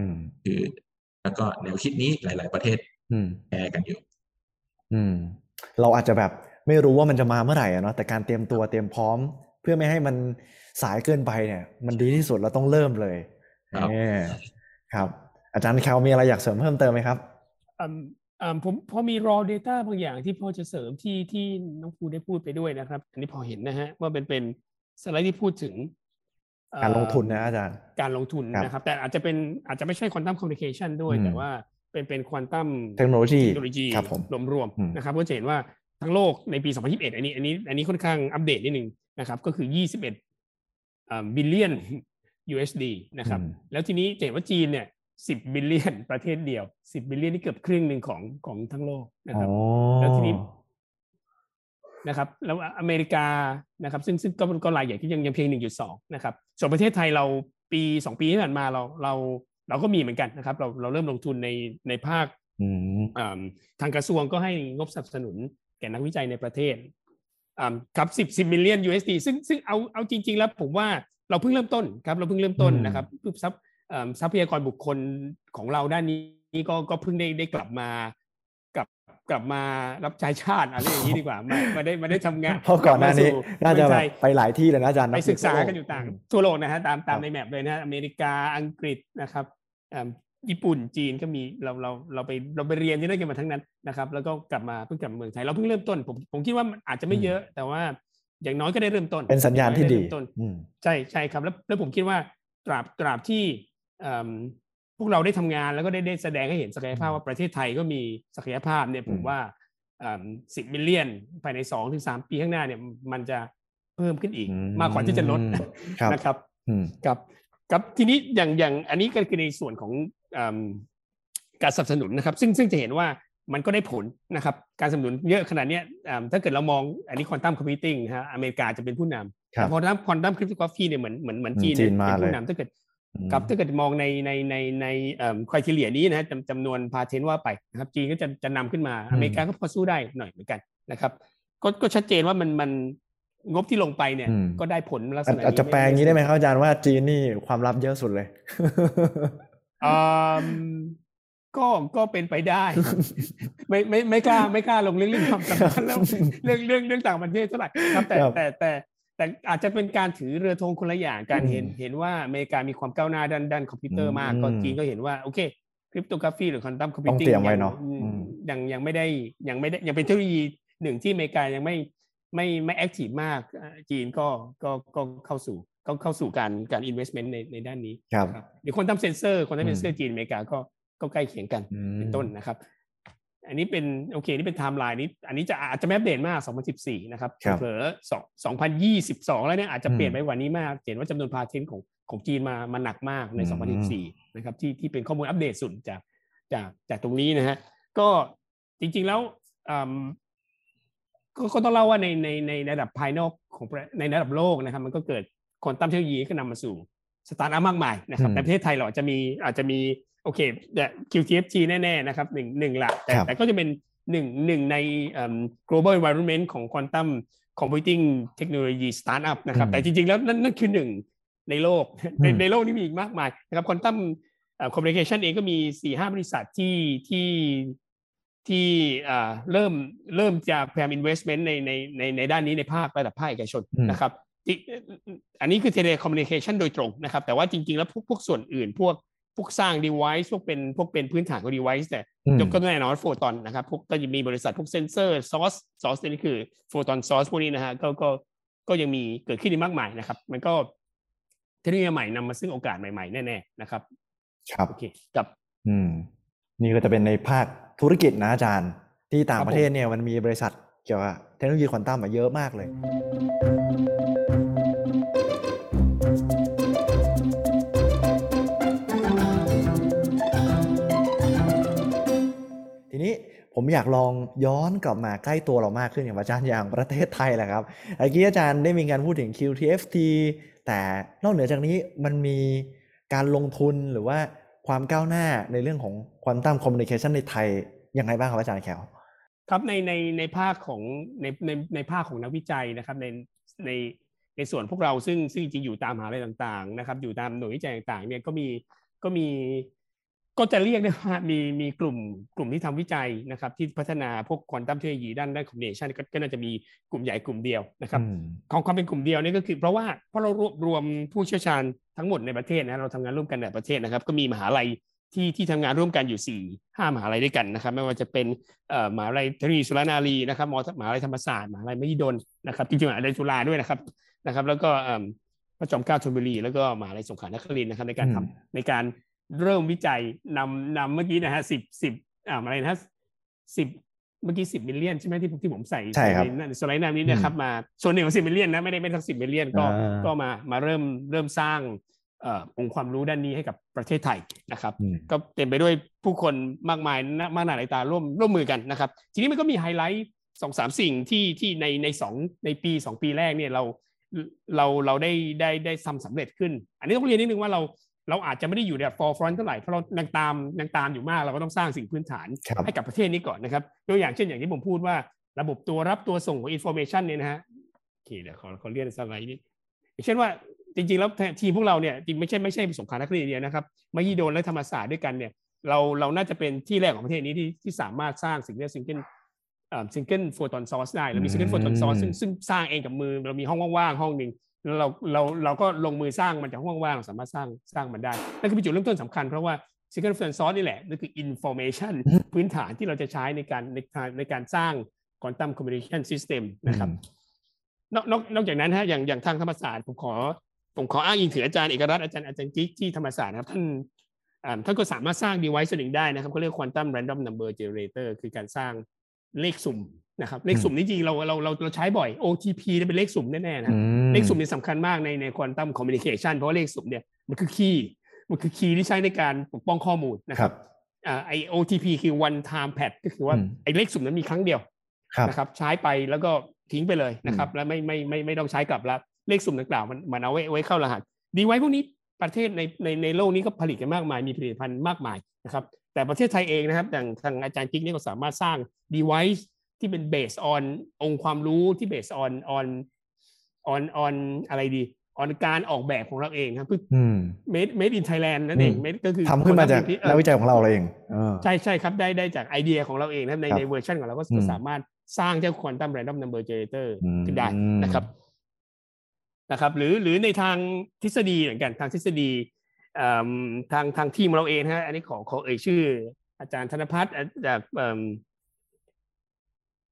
มคือ แล้วก็แนวคิดนี้หลาย ๆ ประเทศอืมแชร์กันอยู่อืมเราอาจจะแบบไม่รู้ว่ามันจะมาเมื่อไหร่อะเนาะแต่การเตรียมตัวเตรียมพร้อม เพื่อไม่ให้มันสายเกินไปเนี่ย มันดีที่สุดเราต้องเริ่มเลยครับเออครับ อาจารย์แคลมีอะไรอยากเสริมเพิ่มเติมไหมครับอืมอืม ผมพอมี raw data บางอย่างที่พอจะเสริมที่ที่น้องภูได้พูดไปด้วยนะครับ อันนี้พอเห็นนะฮะว่าเป็นเป็นสไลด์ที่พูดถึงเอ่อการลงทุนนะอาจารย์การลงทุนครับนะครับ แต่อาจจะเป็นอาจจะไม่ใช่ควอนตัมคอมมิวนิเคชันด้วยอืมแต่ว่าเป็นเป็นควอนตัมเทคโนโลยีเทคโนโลยีครับผมรวมอืมๆนะครับก็จะเห็นว่าทั้งโลกในปี 2021 อันนี้อันนี้อันนี้ค่อนข้างอัปเดตนิดนึงนะครับ ก็คือ 21 billion USD นะครับอืมแล้วทีนี้จะเห็นว่าจีนเนี่ย 10 billion ประเทศเดียว10 billion นี่เกือบครึ่งหนึ่งของของทั้งโลกนะครับอ๋อแล้วทีนี้นะครับ แล้วอเมริกานะครับ ซึ่งซึ่งก็ก็รายใหญ่ที่ยังยังเพียง1.2นะครับส่วนประเทศไทยเราปี2ปีที่ผ่านมาเราเราเราก็มีเหมือนกันนะครับ เราเราเริ่มลงทุนในในภาคอืมอ่าทางกระทรวงก็ให้งบสนับสนุนแก่นักวิจัยในประเทศอ่าครับ10 10 million USD ซึ่งซึ่งเอาเอาจริง ๆ แล้วผมว่าเราเพิ่งเริ่มต้นครับ เราเพิ่งเริ่มต้นอืมนะครับทรัพย์อ่า ทรัพยากรบุคคลของเราด้านนี้ก็ก็เพิ่งได้ได้กลับมากลับกลับมารับใช้ชาติอะไรอย่างนี้ดีกว่ามามาได้มาได้ทำงานเพราะก่อนหน้านี้กลับมสู่น่าจะเมืองแบไทบยไปหลายที่เลยนะอาจารย์นะไปศึกษากันอยู่ต่างมทั่วโลกนะฮะตามตามครับในแมปเลยนะฮะอเมริกาอังกฤษนะครับอ่าญี่ปุ่นจีนก็มีเราเราเราไปเราไปเรียนที่นั่นกันมาทั้งนั้นนะครับ แล้วก็กลับมาเพิ่งกลับมาเมืองไทยเราเพิ่งเริ่มต้นผมผมคิดว่ามันอาจจะไม่เยอะ แต่ว่าอย่างน้อยก็ได้เริ่มต้น เป็นสัญญาณที่ดีอย่งน้อยไเริ่มต้นอืมใช่ใช่ครับแล้วแล้วผมคิดว่าตราบตราบที่เอิ่ม พวกเราได้ทำงานแล้วก็ได้ได้แสดงให้เห็นศักยภาพว่าประเทศไทยก็มีศักยภาพเนี่ยผมอืมว่าสิบ million ภายในสองถึงสามปีข้างหน้าเนี่ยมันจะเพิ่มขึ้นอีกมากกว่าที่จะลดครับนะครับอืมครับครับทีนี้อย่างอย่างอันนี้ก็คือในส่วนของอืมการสนับสนุนนะครับ ซึ่งซึ่งจะเห็นว่ามันก็ได้ผลนะครับการสนับสนุนเยอะขนาดเนี้ยอ่าถ้าเกิดเรามองอันนี้ quantum computing นะฮะอเมริกาจะเป็นผู้นำครับแต่พอนับ quantum cryptography เนี่ยเหมือนเหมือนเหมือนอืมจีนจีนเนี่ยมาเป็นเลยผู้นำถ้าเกิด ครับถ้าเกิดมองในในในในเอ่อคุณทีเลียนี้นะฮะจำจำนวน patent ว่าไปนะครับจีนก็จะจะนำขึ้นมาอเมริกาก็พอสู้ได้หน่อยเหมือนกันนะครับ ก็ก็ชัดเจนว่ามันมันงบที่ลงไปเนี่ยอืมก็ได้ผลลักษอาจณะอาจจะนี้แปลอย่างนี้ได้ไหมครับอาจารย์ว่าจีนนี่ความลับเยอะสุดเลยอืมก็ก็เป็นไปได้ ไม่ไม่ไม่กล้าไม่กล้าลงเรื่องเรื่องความสัมพันธ์แล้วเรื่องเรื่องเรื่องต่างประเทศเท่าไหร่ครับแต่ครับแต่แต่ แต่อาจจะเป็นการถือเรือธงคนละอย่างการอืมเห็นเห็นว่าอเมริกามีความก้าวหน้าด้านด้านคอมพิวเตอร์มากอืมก็จีนก็เห็นว่าโอเค cryptography หรือ quantum computing ต้องเตรียมไว้เนอะอืมยังยังไม่ได้ยังไม่ได้ยังเป็นเทคโนโลยีหนึ่งที่อเมริกายังไม่ไม่ไม่ active มากอ่าจีนก็ก็ก็เข้าสู่ก็เข้าสู่การการ investment ในในด้านนี้ครับครับหรือ quantum sensor คนทำเซนเซออืร์มจีนอเมริกาก็ก็ใกล้เคียงกันอืมเป็นต้นนะครับ อันนี้เป็นโอเคนี่เป็นไทม์ไลน์นี้ อันนี้จะอาจจะไม่อัปเดตมาก 2014 นะครับครับเผลอๆ2 2022 แล้วเนี่ยอาจจะเปลี่ยนอืมไปกว่านี้มาก เห็นว่าจำนวน patent ของของจีนมามาหนักมากในอืม2014 นะครับที่ที่เป็นข้อมูลอัปเดตสุดจากจากจากตรงนี้นะฮะก็จริงๆแล้วอืมก็ก็ต้องเล่าว่าในในในระดับภายนอกของประในระดับโลกนะครับ มันก็เกิดควอนตัมเทคโนโลยีก็นำมาสู่สตาร์ทอัพมากมายนะครับอืมแต่ประเทศไทยเราอาจจะมีอาจจะมี โอเคแต่ QTFT แน่ๆนะครับหนึ่งหนึ่งละแต่ครับแต่ก็จะเป็นหนึ่งหนึ่งในเอิ่ม global environment ของ quantum computing technology startup นะครับอืมแต่จริงๆ แล้วนั่นนั่นคือหนึ่งในโลก ในอืมในโลกนี้มีอีกมากมายนะครับ quantum เอ่อ communication เองก็มีสี่ห้าบริษัทที่ที่ที่เอ่อเริ่มเริ่มจะพยายาม investment ในในในในด้านนี้ในภาคระดับภาคเอกชนอืมนะครับที่อันนี้คือ telecommunication โดยตรงนะครับ แต่ว่าจริงๆ แล้วพวกพวกส่วนอื่นพวก พวกสร้าง device พวกเป็นพวกเป็นพื้นฐานของ device แต่อืมก็แน่นอนโฟตอนนะครับ พวกก็จะมีบริษัทพวกเซนเซอร์ซอสซอสนี่คือโฟตอนซอสพวกนี้นะฮะก็ก็ก็ยังมีเกิดขึ้นอีกมากมายนะครับ มันก็เทคโนโลยีใหม่นำมาซึ่งโอกาสใหม่ๆ แน่ๆนะครับ ครับโอเคกับ อืม นี่ก็จะเป็นในภาคธุรกิจนะอาจารย์ ที่ต่างครับประเทศเนี่ยมันมีบริษัทเกี่ยวกับเทคโนโลยีควอนตัมมาเยอะมากเลย ผมอยากลองย้อนกลับมาใกล้ตัวเรามากขึ้นอย่างอาจารย์อย่างประเทศไทยแหละครับเมื่อกี้อาจารย์ได้มีการพูดถึง QTFT แต่นอกเหนือจากนี้มันมีการลงทุนหรือว่าความก้าวหน้าในเรื่องของควอนตัมคอมมูนิเคชันในไทยยังไงบ้างครับอาจารย์แขวครับในในในภาคของในในในภาคของนักวิจัยนะครับในในในส่วนพวกเราซึ่งซึ่งจริงอยู่ตามมหาลัยต่างๆนะครับอยู่ตามหน่วยวิจัยต่างๆเนี่ยก็มีก็มี ก็จะเรียกได้ว่ามีมีกลุ่มกลุ่มที่ทำวิจัยนะครับ ที่พัฒนาพวกควอนตัมเทคโนโลยีด้านด้านคอมบิเนชันก็ก็น่าจะมีกลุ่มใหญ่กลุ่มเดียวนะครับอืมของความเป็นกลุ่มเดียวนี่ก็คือ เพราะว่าเพราะเรารวบรวมผู้เชี่ยวชาญทั้งหมดในประเทศนะเราทำงานร่วมกันในประเทศนะครับ ก็มีมหาลัยที่ที่ทำงานร่วมกันอยู่สี่ห้ามหาลัยด้วยกันนะครับ ไม่ว่าจะเป็นเอ่อมหาลัยเทคโนโลยีสุรนารีนะครับมมหาลัยธรรมศาสตร์มหาลัยมหิดลนะครับจริงๆมหาลัยจุฬาด้วยนะครับนะครับ แล้วก็เอิ่มพระจอมเกล้าธนบุรีแล้วก็มหาลัยสงขลานครินทร์นะครับในการทำอืมในการ เริ่มวิจัยนำนำเมื่อกี้นะฮะสิบสิบอ่าอะไรนะสิบเมื่อกี้สิบ million ใช่ไหมที่ผมที่ผมใส่ใช่ครับในสไลด์หน้านี้นะครับมาส่วนหนึ่งของสิบ million นะไม่ได้ไม่ทั้งสิบ million ก็อ่าก็มามาเริ่มเริ่มสร้างเอ่อองค์ความรู้ด้านนี้ให้กับประเทศไทยนะครับอืมก็เต็มไปด้วยผู้คนมากมายนะมากหน้าหลายตาร่วมร่วมมือกันนะครับ ทีนี้มันก็มีไฮไลท์สองสามสิ่งที่ที่ในในสองในปีสองปีแรกเนี่ยเราเราเราได้ได้ได้ทำสำเร็จขึ้น อันนี้ต้องเรียนนิดนึงว่าเรา เราอาจจะไม่ได้อยู่ใน forefront เท่าไหร่เพราะเรายังตามยังตามอยู่มากเราก็ต้องสร้างสิ่งพื้นฐานครับให้กับประเทศนี้ก่อนนะครับตัวอย่างเช่นอย่างที่ผมพูดว่าระบบตัวรับตัวส่งของ information เนี่ยนะฮะโอเคเดี๋ยวขอขอเลื่อนสไลด์นี้อย่างเช่นว่าจริงๆแล้วทีมพวกเราเนี่ยจริงไม่ใช่ไม่ใช่สงขลานครินทร์อย่างเดียวนะครับมหิดลและธรรมศาสตร์ด้วยกันเนี่ยเราเราน่าจะเป็นที่แรกของประเทศนี้ที่ที่สามารถสร้างสิ่งที่ซิงเกิลsingle photon source ได้เรามี single photon source ซึ่งซึ่งสร้างเองกับมือเรามีห้องว่างๆห้องหนึ่ง แล้วเราเราเราก็ลงมือสร้างมันจากห้องว่างๆเราสามารถสร้างสร้างมันได้นั่นคือเป็นจุดเริ่มต้นสำคัญเพราะว่า single photon source นี่แหละนั่นคือ information พื้นฐานที่เราจะใช้ในการในการในการสร้าง quantum communication system นะครับนอกนอกนอกจากนั้นฮะอย่างอย่างทางธรรมศาสตร์ผมขอผมขออ้างอิงถึงอาจารย์เอกรัตน์อาจารย์อาจารย์กิ๊กที่ธรรมศาสตร์นะครับท่านอ่าท่านก็สามารถสร้าง device ตัวหนึ่งได้นะครับเขาเรียก quantum random number generator คือการสร้างเลขสุ่ม นะครับเลขสุ่มนี่จริงๆเราเราเราเราใช้บ่อย OTP เนี่ยเป็นเลขสุ่มแน่ๆนะอืมเลขสุ่มนี่สำคัญมากในใน quantum communication เพราะว่าเลขสุ่มเนี่ยมันคือ key มันคือ key ที่ใช้ในการปกป้องข้อมูลนะครับครับอ่าไอ OTP คือ one time pad ก็คือว่าอืมไอเลขสุ่มนั้นมีครั้งเดียวครับนะครับ ใช้ไปแล้วก็ทิ้งไปเลยนะครับ แล้วไม่ไม่ไม่ไม่ต้องใช้กลับแล้วเลขสุ่มดังกล่าวมันมันเอาไว้ไว้เข้ารหัส ดีไว้พวกนี้ประเทศในในในโลกนี้ก็ผลิตกันมากมายมีผลิตภัณฑ์มากมายนะครับแต่ประเทศไทยเองนะครับอย่างทางอาจารย์กิ๊กเนี่ยก็สามารถสร้าง device ที่เป็น based on องค์ความรู้ที่ based on on on on อะไรดี on การออกแบบของเราเองครับคืออืม made made in Thailand นั่นเองอืม made ก็คือทำขึ้นมาจากที่เอ่อนักวิจัยของเราเองเออใช่ใช่ครับได้ได้จากไอเดียของเราเองนะครับในครับในเวอร์ชันของเราก็อืมสามารถสร้างเจ้า quantum random number generator อืมขึ้นได้นะครับนะครับ หรือหรือในทางทฤษฎีเหมือนกันทางทฤษฎีเอิ่มทางทางทีมเราเองนะฮะอันนี้ขอขอเอ่ยชื่อ อาจารย์ธนพัฒน์จากเอิ่ม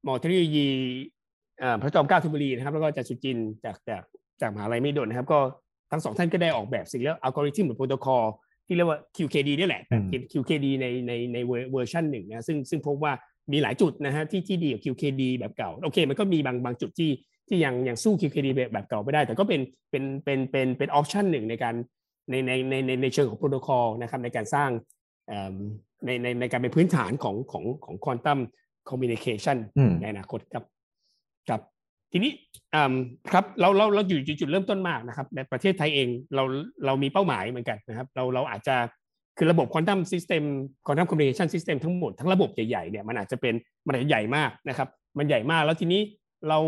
มอเทคโนโลยีเอ่อพระจอมเกล้าธนบุรีนะครับ แล้วก็อาจารย์สุจินต์จากจากจากมหาลัยมหิดลนะครับ ก็ทั้งสองท่านก็ได้ออกแบบสิ่งแล้วอัลกอริทึมหรือโปรโตคอลที่เรียกว่า QKD นี่แหละแบบอืม QKD ในในในเวอร์เวอร์ชันหนึ่งนะซึ่งซึ่งพบว่ามีหลายจุดนะฮะที่ที่ดีกว่า QKD แบบเก่า โอเค มันก็มีบางบางจุดที่ที่ยังยังสู้ QKD แบบแบบเก่าไม่ได้ แต่ก็เป็นเป็นเป็นเป็นเป็น option หนึ่งในการในในในในในเชิงของโปรโตคอลนะครับในการสร้างเอิ่มในในในการเป็นพื้นฐานของของของ quantum communication อืมในอนาคตครับครับทีนี้อืมครับเราเราเราอยู่จุดจุดเริ่มต้นมากนะครับ ในประเทศไทยเองเราเรามีเป้าหมายเหมือนกันนะครับ เราเราอาจจะคือระบบ quantum system quantum communication system ทั้งหมดทั้งระบบใหญ่ๆเนี่ยมันอาจจะเป็นมันอาจจะใหญ่มากนะครับ มันใหญ่มากแล้วทีนี้เรา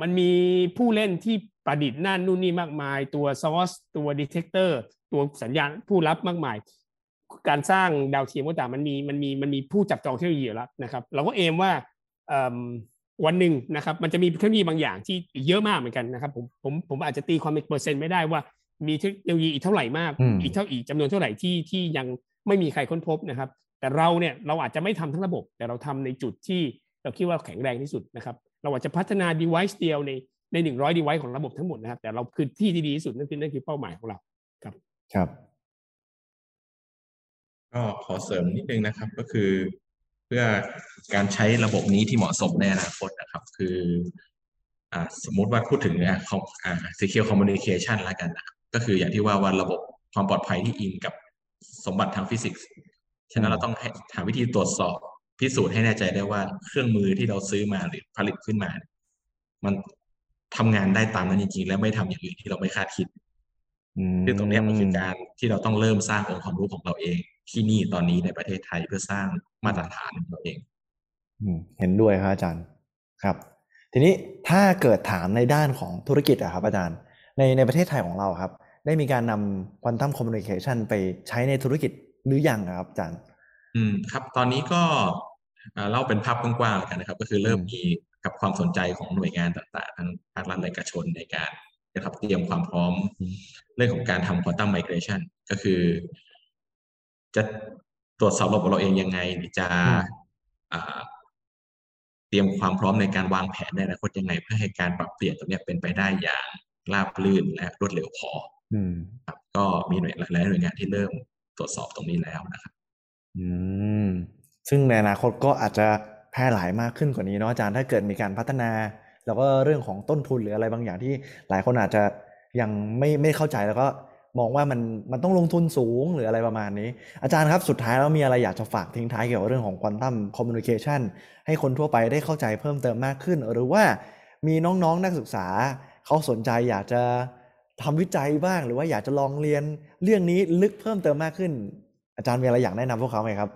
มันมีผู้เล่นที่ประดิษฐ์นั่นนู่นนี่มากมาย ตัว source ตัว detector ตัวสัญญาณผู้รับมากมาย การสร้างดาวเทียมก็ตามมันมีมันมีมันมีผู้จับจองเทคโนโลยีอยู่แล้วนะครับ เราก็ aim ว่าเอิ่มวันหนึ่งนะครับ มันจะมีเทคโนโลยีบางอย่างที่อีกเยอะมากเหมือนกันนะครับผมผมผมอาจจะตีความเป็นเปอร์เซ็นต์ไม่ได้ว่ามีเทคโนโลยีอีกเท่าไหร่มากอืมอีกเท่าอีกจำนวนเท่าไหร่ที่ที่ยังไม่มีใครค้นพบนะครับ แต่เราเนี่ยเราอาจจะไม่ทำทั้งระบบ แต่เราทำในจุดที่เราคิดว่าแข็งแรงที่สุดนะครับ เราอาจจะพัฒนา device เดียวในในหนึ่งร้อย device ของระบบทั้งหมดนะครับ แต่เราคือที่ที่ดีที่สุดนั่นคือนั่นคือเป้าหมายของเราครับ ก็ขอเสริมนิดนึงนะครับ ก็คือเพื่อการใช้ระบบนี้ที่เหมาะสมในอนาคตนะครับ คืออ่าสมมุติว่าพูดถึงอ่าคอมอ่า secure communication แล้วกันนะครับก็คืออย่างที่ว่าว่าระบบความปลอดภัยที่อิงกับสมบัติทางฟิสิกส์ฉะนั้นเราต้องให้หาวิธีตรวจสอบพิสูจน์ให้แน่ใจได้ว่าเครื่องมือที่เราซื้อมาหรือผลิตขึ้นมาเนี่ยมันทำงานได้ตามนั้นจริงๆ และไม่ทำอย่างอื่นที่เราไม่คาดคิดอืมซึ่งตรงเนี้ยมันคือการที่เราต้องเริ่มสร้างองค์ความรู้ของเราเอง ที่นี่ตอนนี้ในประเทศไทยเพื่อสร้างมาตรฐานของเราเองอืมเห็นด้วยครับอาจารย์ครับ ทีนี้ถ้าเกิดถามในด้านของธุรกิจอะครับอาจารย์ ในในประเทศไทยของเราครับ ได้มีการนำควอนตัมคอมมิวนิเคชันไปใช้ในธุรกิจหรือยังครับอาจารย์ อืมครับ ตอนนี้ก็อ่าเล่าเป็นภาพกว้างๆแล้วกันนะครับ ก็คือเริ่มอืมมีกับความสนใจของหน่วยงานต่างๆ ทั้งภาครัฐและเอกชนในการนะครับเตรียมความพร้อมเรื่องของการทำควอนตัมไมเกรชันก็คือ จะตรวจสอบระบบเราเองยังไงหรือจะอ่าเตรียมความพร้อมในการวางแผนในอนาคตยังไง เพื่อให้การปรับเปลี่ยนตรงเนี้ยเป็นไปได้อย่างราบรื่นและรวดเร็วพออืมครับก็มีหน่วยหลายๆหน่วยงานที่เริ่มตรวจสอบตรงนี้แล้วนะครับ อืม ซึ่งในอนาคตก็อาจจะแพร่หลายมากขึ้นกว่านี้เนาะอาจารย์ถ้าเกิดมีการพัฒนา แล้วก็เรื่องของต้นทุนหรืออะไรบางอย่างที่หลายคนอาจจะยังไม่ไม่เข้าใจแล้วก็ มองว่ามันมันต้องลงทุนสูงหรืออะไรประมาณนี้ อาจารย์ครับสุดท้ายแล้วมีอะไรอยากจะฝากทิ้งท้ายเกี่ยวกับเรื่องของควอนตัมคอมมิวนิเคชันให้คนทั่วไปได้เข้าใจเพิ่มเติมมากขึ้น หรือว่ามีน้องๆนักศึกษาเขาสนใจอยากจะทำวิจัยบ้าง หรือว่าอยากจะลองเรียนเรื่องนี้ลึกเพิ่มเติมมากขึ้น อาจารย์มีอะไรอยากแนะนำพวกเขาไหมครับ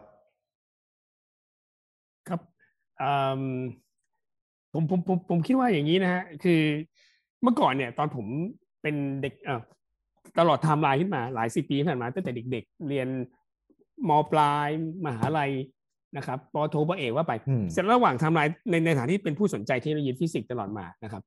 ครับผมผมผมผมคิดว่าอย่างนี้นะฮะคือเมื่อก่อนเนี่ย ตอนผมเป็นเด็กเอ่อ ตลอดไทม์ไลน์ขึ้นมาหลายสิบปีที่ผ่านมาตั้งแต่เด็ก ๆ เรียนมปลายมหาลัยนะครับปอโทปอเอกว่าไปอืมเสร็จระหว่างไทม์ไลน์ในในฐานะที่เป็นผู้สนใจเทคโนโลยีฟิสิกส์ตลอดมานะครับ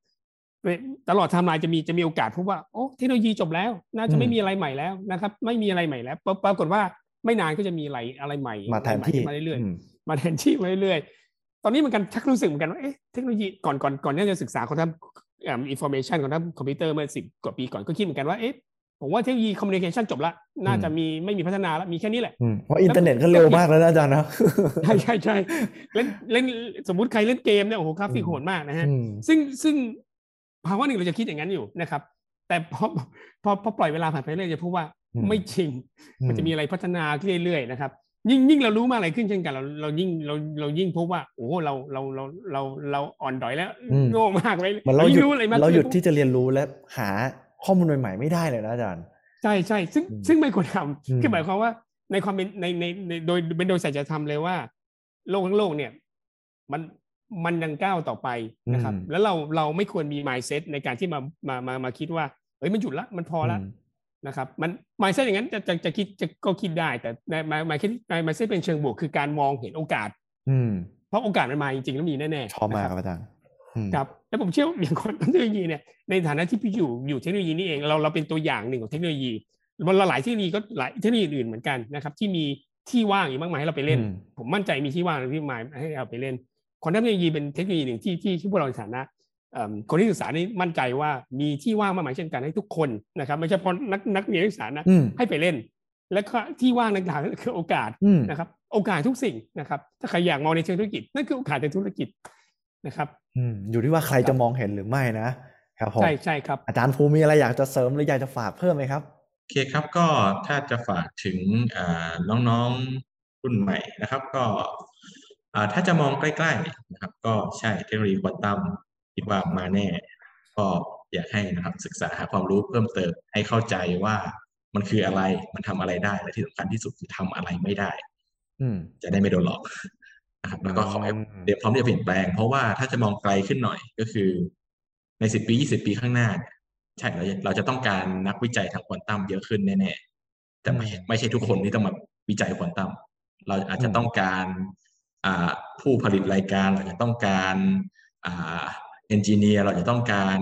เป็นตลอดไทม์ไลน์จะมีจะมีโอกาสพบว่าโอ้เทคโนโลยีจบแล้ว น่าจะไม่มีอะไรใหม่แล้วนะครับ ไม่มีอะไรใหม่แล้วปรปรากฏว่าไม่นานก็จะมีอะไรอะไรใหม่มาแทนใหม่ที่ๆมาเรื่อยอืมๆมาแทนที่มาเรื่อยๆ ตอนนี้มันก็ชักรู้สึกเหมือนกันว่าเอ๊ะเทคโนโลยีก่อนก่อนก่อนที่จะศึกษาคนทำอ่า information quantum computer เมื่อสิบกว่าปีก่อนก็คิดเหมือนกันว่าเอ๊ะ ผมว่าเทคโนโลยี communication จบละ น่าจะมีไม่มีพัฒนาแล้วมีแค่นี้แหละอืมเพราะอินเทอร์เน็ตก็เร็วมากแล้วนะอาจารย์นะใช่ใช่ใช่เล่นเล่นสมมติใครเล่นเกมเนี่ยโอ้โหกราฟิกโหดมากนะฮะอืมซึ่งซึ่งภาวะหนึ่งเราจะคิดอย่างนั้นอยู่นะครับ แต่พอพอพอปล่อยเวลาผ่านไปเรื่อยจะพบว่าอืมไม่จริง มันจะมีอะไรพัฒนาขึ้นเรื่อยๆนะครับยิ่งยิ่งเรารู้มากอะไรขึ้นเช่นกันเราเรายิ่งเราเรายิ่งพบว่าโอ้โหเราเราเราเราเราอ่อนด้อยแล้วอืมโง่มากเลยเหมือนเราหยุยิ่ดงรู้อะไรมากเราหยุดขึ้นที่จะเรียนรู้และหา ข้อมูลใหม่ๆไม่ได้เลยนะอาจารย์ ใช่ใช่ซึ่งอืมซึ่งไม่ควรทอืมำคือหมายความว่าในความเป็นในในในโดยเป็นโดยสัจธรรมเลยว่า โลกทั้งโลกเนี่ย มันมันยังก้าวต่อไปนะครับ แล้วเราเราไม่ควรมี mindset ในการที่มามามามาคิดว่าเฮ้ยมันหยุดละมันพอละมนะครับ มันหมายเส้นอย่างนั้นจะจะจะคิดจะก็คิดได้ แต่ในหมายหมายคิดหมายเส้นเป็นเชิงบวกคือการมองเห็นโอกาส อืมเพราะโอกาสมันมาจริงๆแล้วมีแน่ๆชอบมากนะครับอาจารย์อืม ครับแล้วผมเชื่อว่าอย่างคนเทคโนโลยีเนี่ยในฐานะที่พี่อยู่อยู่เทคโนโลยีนี่เองเราเราเป็นตัวอย่างหนึ่งของเทคโนโลยีมันเราหลายเทคโนโลยีก็หลายเทคโนโลยีอื่นเหมือนกันนะครับที่มีที่ว่างอีกมากมายให้เราไปเล่นอืมผมมั่นใจมีที่ว่างที่มายให้เราไปเล่นควอนตัมเทคโนโลยีเป็นเทคโนโลยีหนึ่งที่ที่ที่พวกเราในฐานะเอิ่มคนที่ศึกษานี่มั่นใจว่ามีที่ว่างมากมายเช่นกันให้ทุกคนนะครับไม่ใช่เฉพาะนักนักเรียนนักศึกษานะอืมให้ไปเล่น และก็ที่ว่างต่างๆก็คือโอกาสอืมนะครับ โอกาสทุกสิ่งนะครับ ถ้าใครอยากมองในเชิงธุรกิจนั่นคือโอกาสในธุรกิจ นะครับอืมอยู่ที่ว่าใครจะมองเห็นหรือไม่นะครับผมใช่ใช่ครับอาจารย์ภูมิมีอะไรอยากจะเสริมหรืออยากจะฝากเพิ่มไหมครับโอเคครับก็ถ้าจะฝากถึงอ่าน้องๆรุ่นใหม่นะครับ ก็อ่าถ้าจะมองใกล้ๆนะครับ ก็ใช่เทคโนโลยีควอนตัมคิดว่ามาแน่ ก็อยากให้นะครับศึกษาหาความรู้เพิ่มเติมให้เข้าใจว่ามันคืออะไรมันทำอะไรได้และที่สำคัญที่สุดคือทำอะไรไม่ได้ อืมจะได้ไม่โดนหลอก นะครับแล้วก็ขอให้อืมเตรียมพร้อมที่จะเปลี่ยนแปลง เพราะว่าถ้าจะมองไกลขึ้นหน่อยก็คือ ในสิบปียี่สิบปีข้างหน้าเนี่ยใช่เราจะเราจะต้องการนักวิจัยทางควอนตัมเยอะขึ้นแน่ๆแต่ไม่ไม่ใช่ทุกคนที่ต้องมาวิจัยควอนตัมเราอาจจะต้องการอ่าผู้ผลิตรายการเราจะต้องการอ่าengineer เราจะต้องการ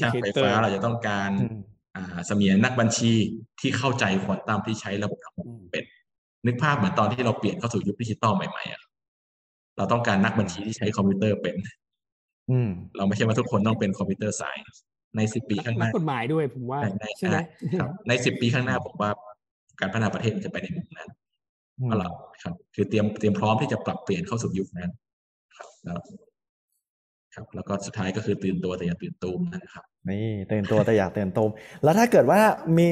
ช่างไฟ Educator ฟ้าเราจะต้องการอืมอ่าเสมียนนักบัญชีที่เข้าใจควอนตัมที่ใช้ระบบทั้งหมดเป็นนึกภาพเหมือนตอนที่เราเปลี่ยนเข้าสู่ยุคดิจิตอลใหม่ๆอะ เราต้องการนักบัญชีที่ใช้คอมพิวเตอร์เป็น อืม เราไม่ใช่ว่าทุกคนต้องเป็น computer science ในสิบปีข้างหน้านักกฎหมายด้วยผมว่าในในใช่ไหมครับ ในสิบปีข้างหน้าผมว่าการพัฒนาประเทศมันจะไปในมุมนั้นอืมก็เราครับ คือเตรียมเตรียมพร้อมที่จะปรับเปลี่ยนเข้าสู่ยุคนั้น ครับแล้วครับ แล้วก็สุดท้ายก็คือตื่นตัวแต่อย่าตื่นตูมนะครับนี่ตื่นตัวแต่อย่าตื่นตูมแล้วถ้าเกิดว่ามี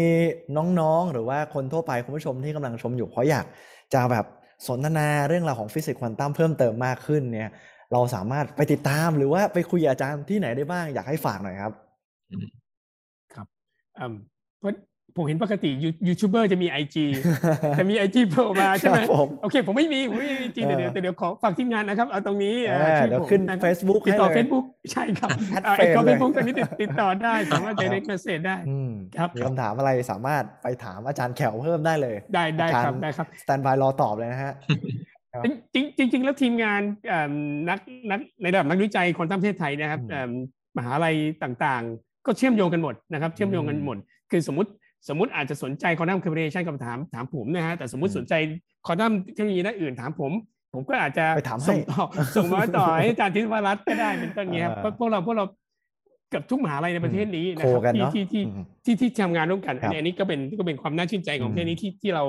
น้องๆหรือว่าคนทั่วไปคุณผู้ชมที่กำลังชมอยู่เขาอยากจะแบบ สนทนาเรื่องราวของฟิสิกส์ควอนตัมเพิ่มเติมมากขึ้นเนี่ย เราสามารถไปติดตามหรือว่าไปคุยอาจารย์ที่ไหนได้บ้างอยากให้ฝากหน่อยครับอืมเพราะ ผมเห็นปกติยูยูทูบเบอร์จะมี IGจะมี IG โผล่มาใช่ไหมครับผมโอเค ผมไม่มีผมไม่มี IG เออเดี๋ยวเดี๋ยวเดี๋ยวขอฝากทีมงานนะครับ เอาตรงนี้เออชื่อเดี๋ยวผมขึ้นนะครับ Facebook ติดต่อให้เลย Facebook ใช่ครับ add เอ่อไอ friend ผมเลยเฟซบุ๊กตอนนี้ติดติดต่อได้สามารถ direct message ได้อืมครับมีคำถามอะไรสามารถไปถามอาจารย์แขวเพิ่มได้เลย ได้ได้อาจารย์ครับได้ครับ standby รอตอบเลยนะฮะครับจริงจริงจริงๆแล้วทีมงานเอิ่มนักนักในระดับนักวิจัยควอนตัมประเทศไทยนะครับอืมเอิ่มมหาลัยต่างๆ ก็เชื่อมโยงกันหมดนะครับ เชื่อมโยงกันหมด คือสมมติ สมมติอาจจะสนใจควอนตัมคอมพิวเ t ชันกับถามถามผมนะฮะแต่สมมติอืมสนใจควอนตัมเทคโนโลยีด้านอื่นถามผม ผมก็อาจจะไปถามให้ส่งต่อส่งมาต่อให้อาจารย์ทิศวรัตน์ก็ได้เป็นต้นเงี้ยครับอ่าเพราะพวกเราพวกเราเกับทุกมหาลัยในประเทศนี้นะโคครับกันที่เนาะที่ที่อืมที่ที่ทำงานร่วมกันครับอันนี้ก็เป็นก็เป็นความน่าชื่นใจของอืมประเทศนี้ที่ที่เรา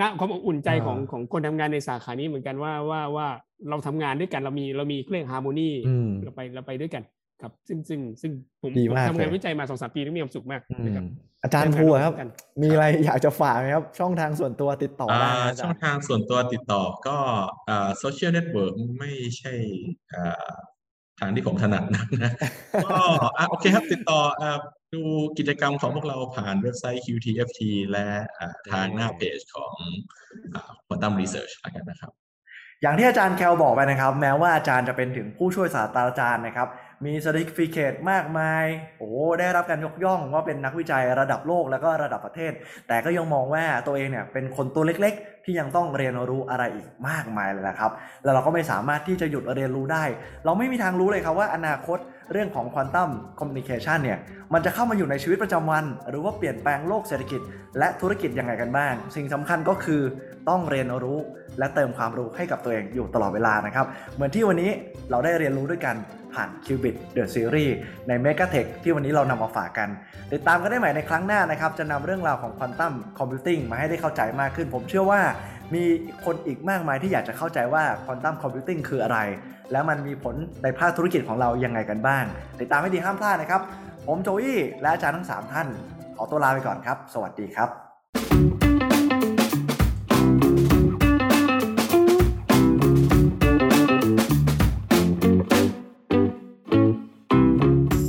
ณความอบอุ่นใจของอ่าของคนทำงานในสาขานี้เหมือนกันว่าว่าว่าเราทำงานด้วยกันเรามีเรามีเรื่องฮาร์โมนีอืมเราไปเราไปด้วยกัน ครับซึ่งซึ่งซึ่งผมดีผมมากทำงานเลยวิจัยมาสองสามปีแล้วมีความสุขมากอืมนะครับอาจารย์ภูครับกันมีอะไรอยากจะฝากไหมครับ ช่องทางส่วนตัวติดต่อได้อ่านะอาจาช่องทางส่วนตัวติดต่อก็อ่า social network ไม่ใช่อ่าทางที่ผมถนัดนักนะก็อะโอเคครับติดต่ออ่าดูกิจกรรมของพวกเราผ่านเว็บไซต์ QTFT และอ่าทางหน้าเพจของอ่า Quantum Research แล้วกันนะครับ อย่างที่อาจารย์แคลบอกไปนะครับ แม้ว่าอาจารย์จะเป็นถึงผู้ช่วยศาสตราจารย์นะครับ มีสติฟิเคตมากมาย โอ้ได้รับการยกย่องว่าเป็นนักวิจัยระดับโลกแล้วก็ระดับประเทศ แต่ก็ยังมองว่าตัวเองเนี่ยเป็นคนตัวเล็กๆ ที่ยังต้องเรียนรู้อะไรอีกมากมายเลยนะครับ แล้วเราก็ไม่สามารถที่จะหยุดเรียนรู้ได้ เราไม่มีทางรู้เลยครับว่าอนาคต เรื่องของควอนตัมคอมมิวนิเคชันเนี่ยมันจะเข้ามาอยู่ในชีวิตประจำวัน หรือว่าเปลี่ยนแปลงโลกเศรษฐกิจ และธุรกิจยังไงกันบ้าง สิ่งสำคัญก็คือต้องเรียนรู้และเติมความรู้ให้กับตัวเองอยู่ตลอดเวลานะครับ เหมือนที่วันนี้เราได้เรียนรู้ด้วยกันผ่าน Qubit The Series ใน m e g a t e c h ที่วันนี้เรานำมาฝากกัน ติดตามกันได้ใหม่ในครั้งหน้านะครับ จะนำเรื่องราวของควอนตัมคอมพิวติ้งมาให้ได้เข้าใจมากขึ้น ผมเชื่อว่ามีคนอีกมากมายที่อยากจะเข้าใจว่าควอนตัมคอมพิวติ้งคืออะไร แล้วมันมีผลในภาคธุรกิจของเรายังไงกันบ้าง ติดตามให้ดีห้ามพลาดนะครับ ผมโจอี้และอาจารย์ทั้ง 3 ท่าน ขอตัวลาไปก่อนครับ สวัสดีครับ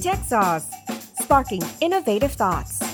Tech Sauce, sparking innovative thoughts.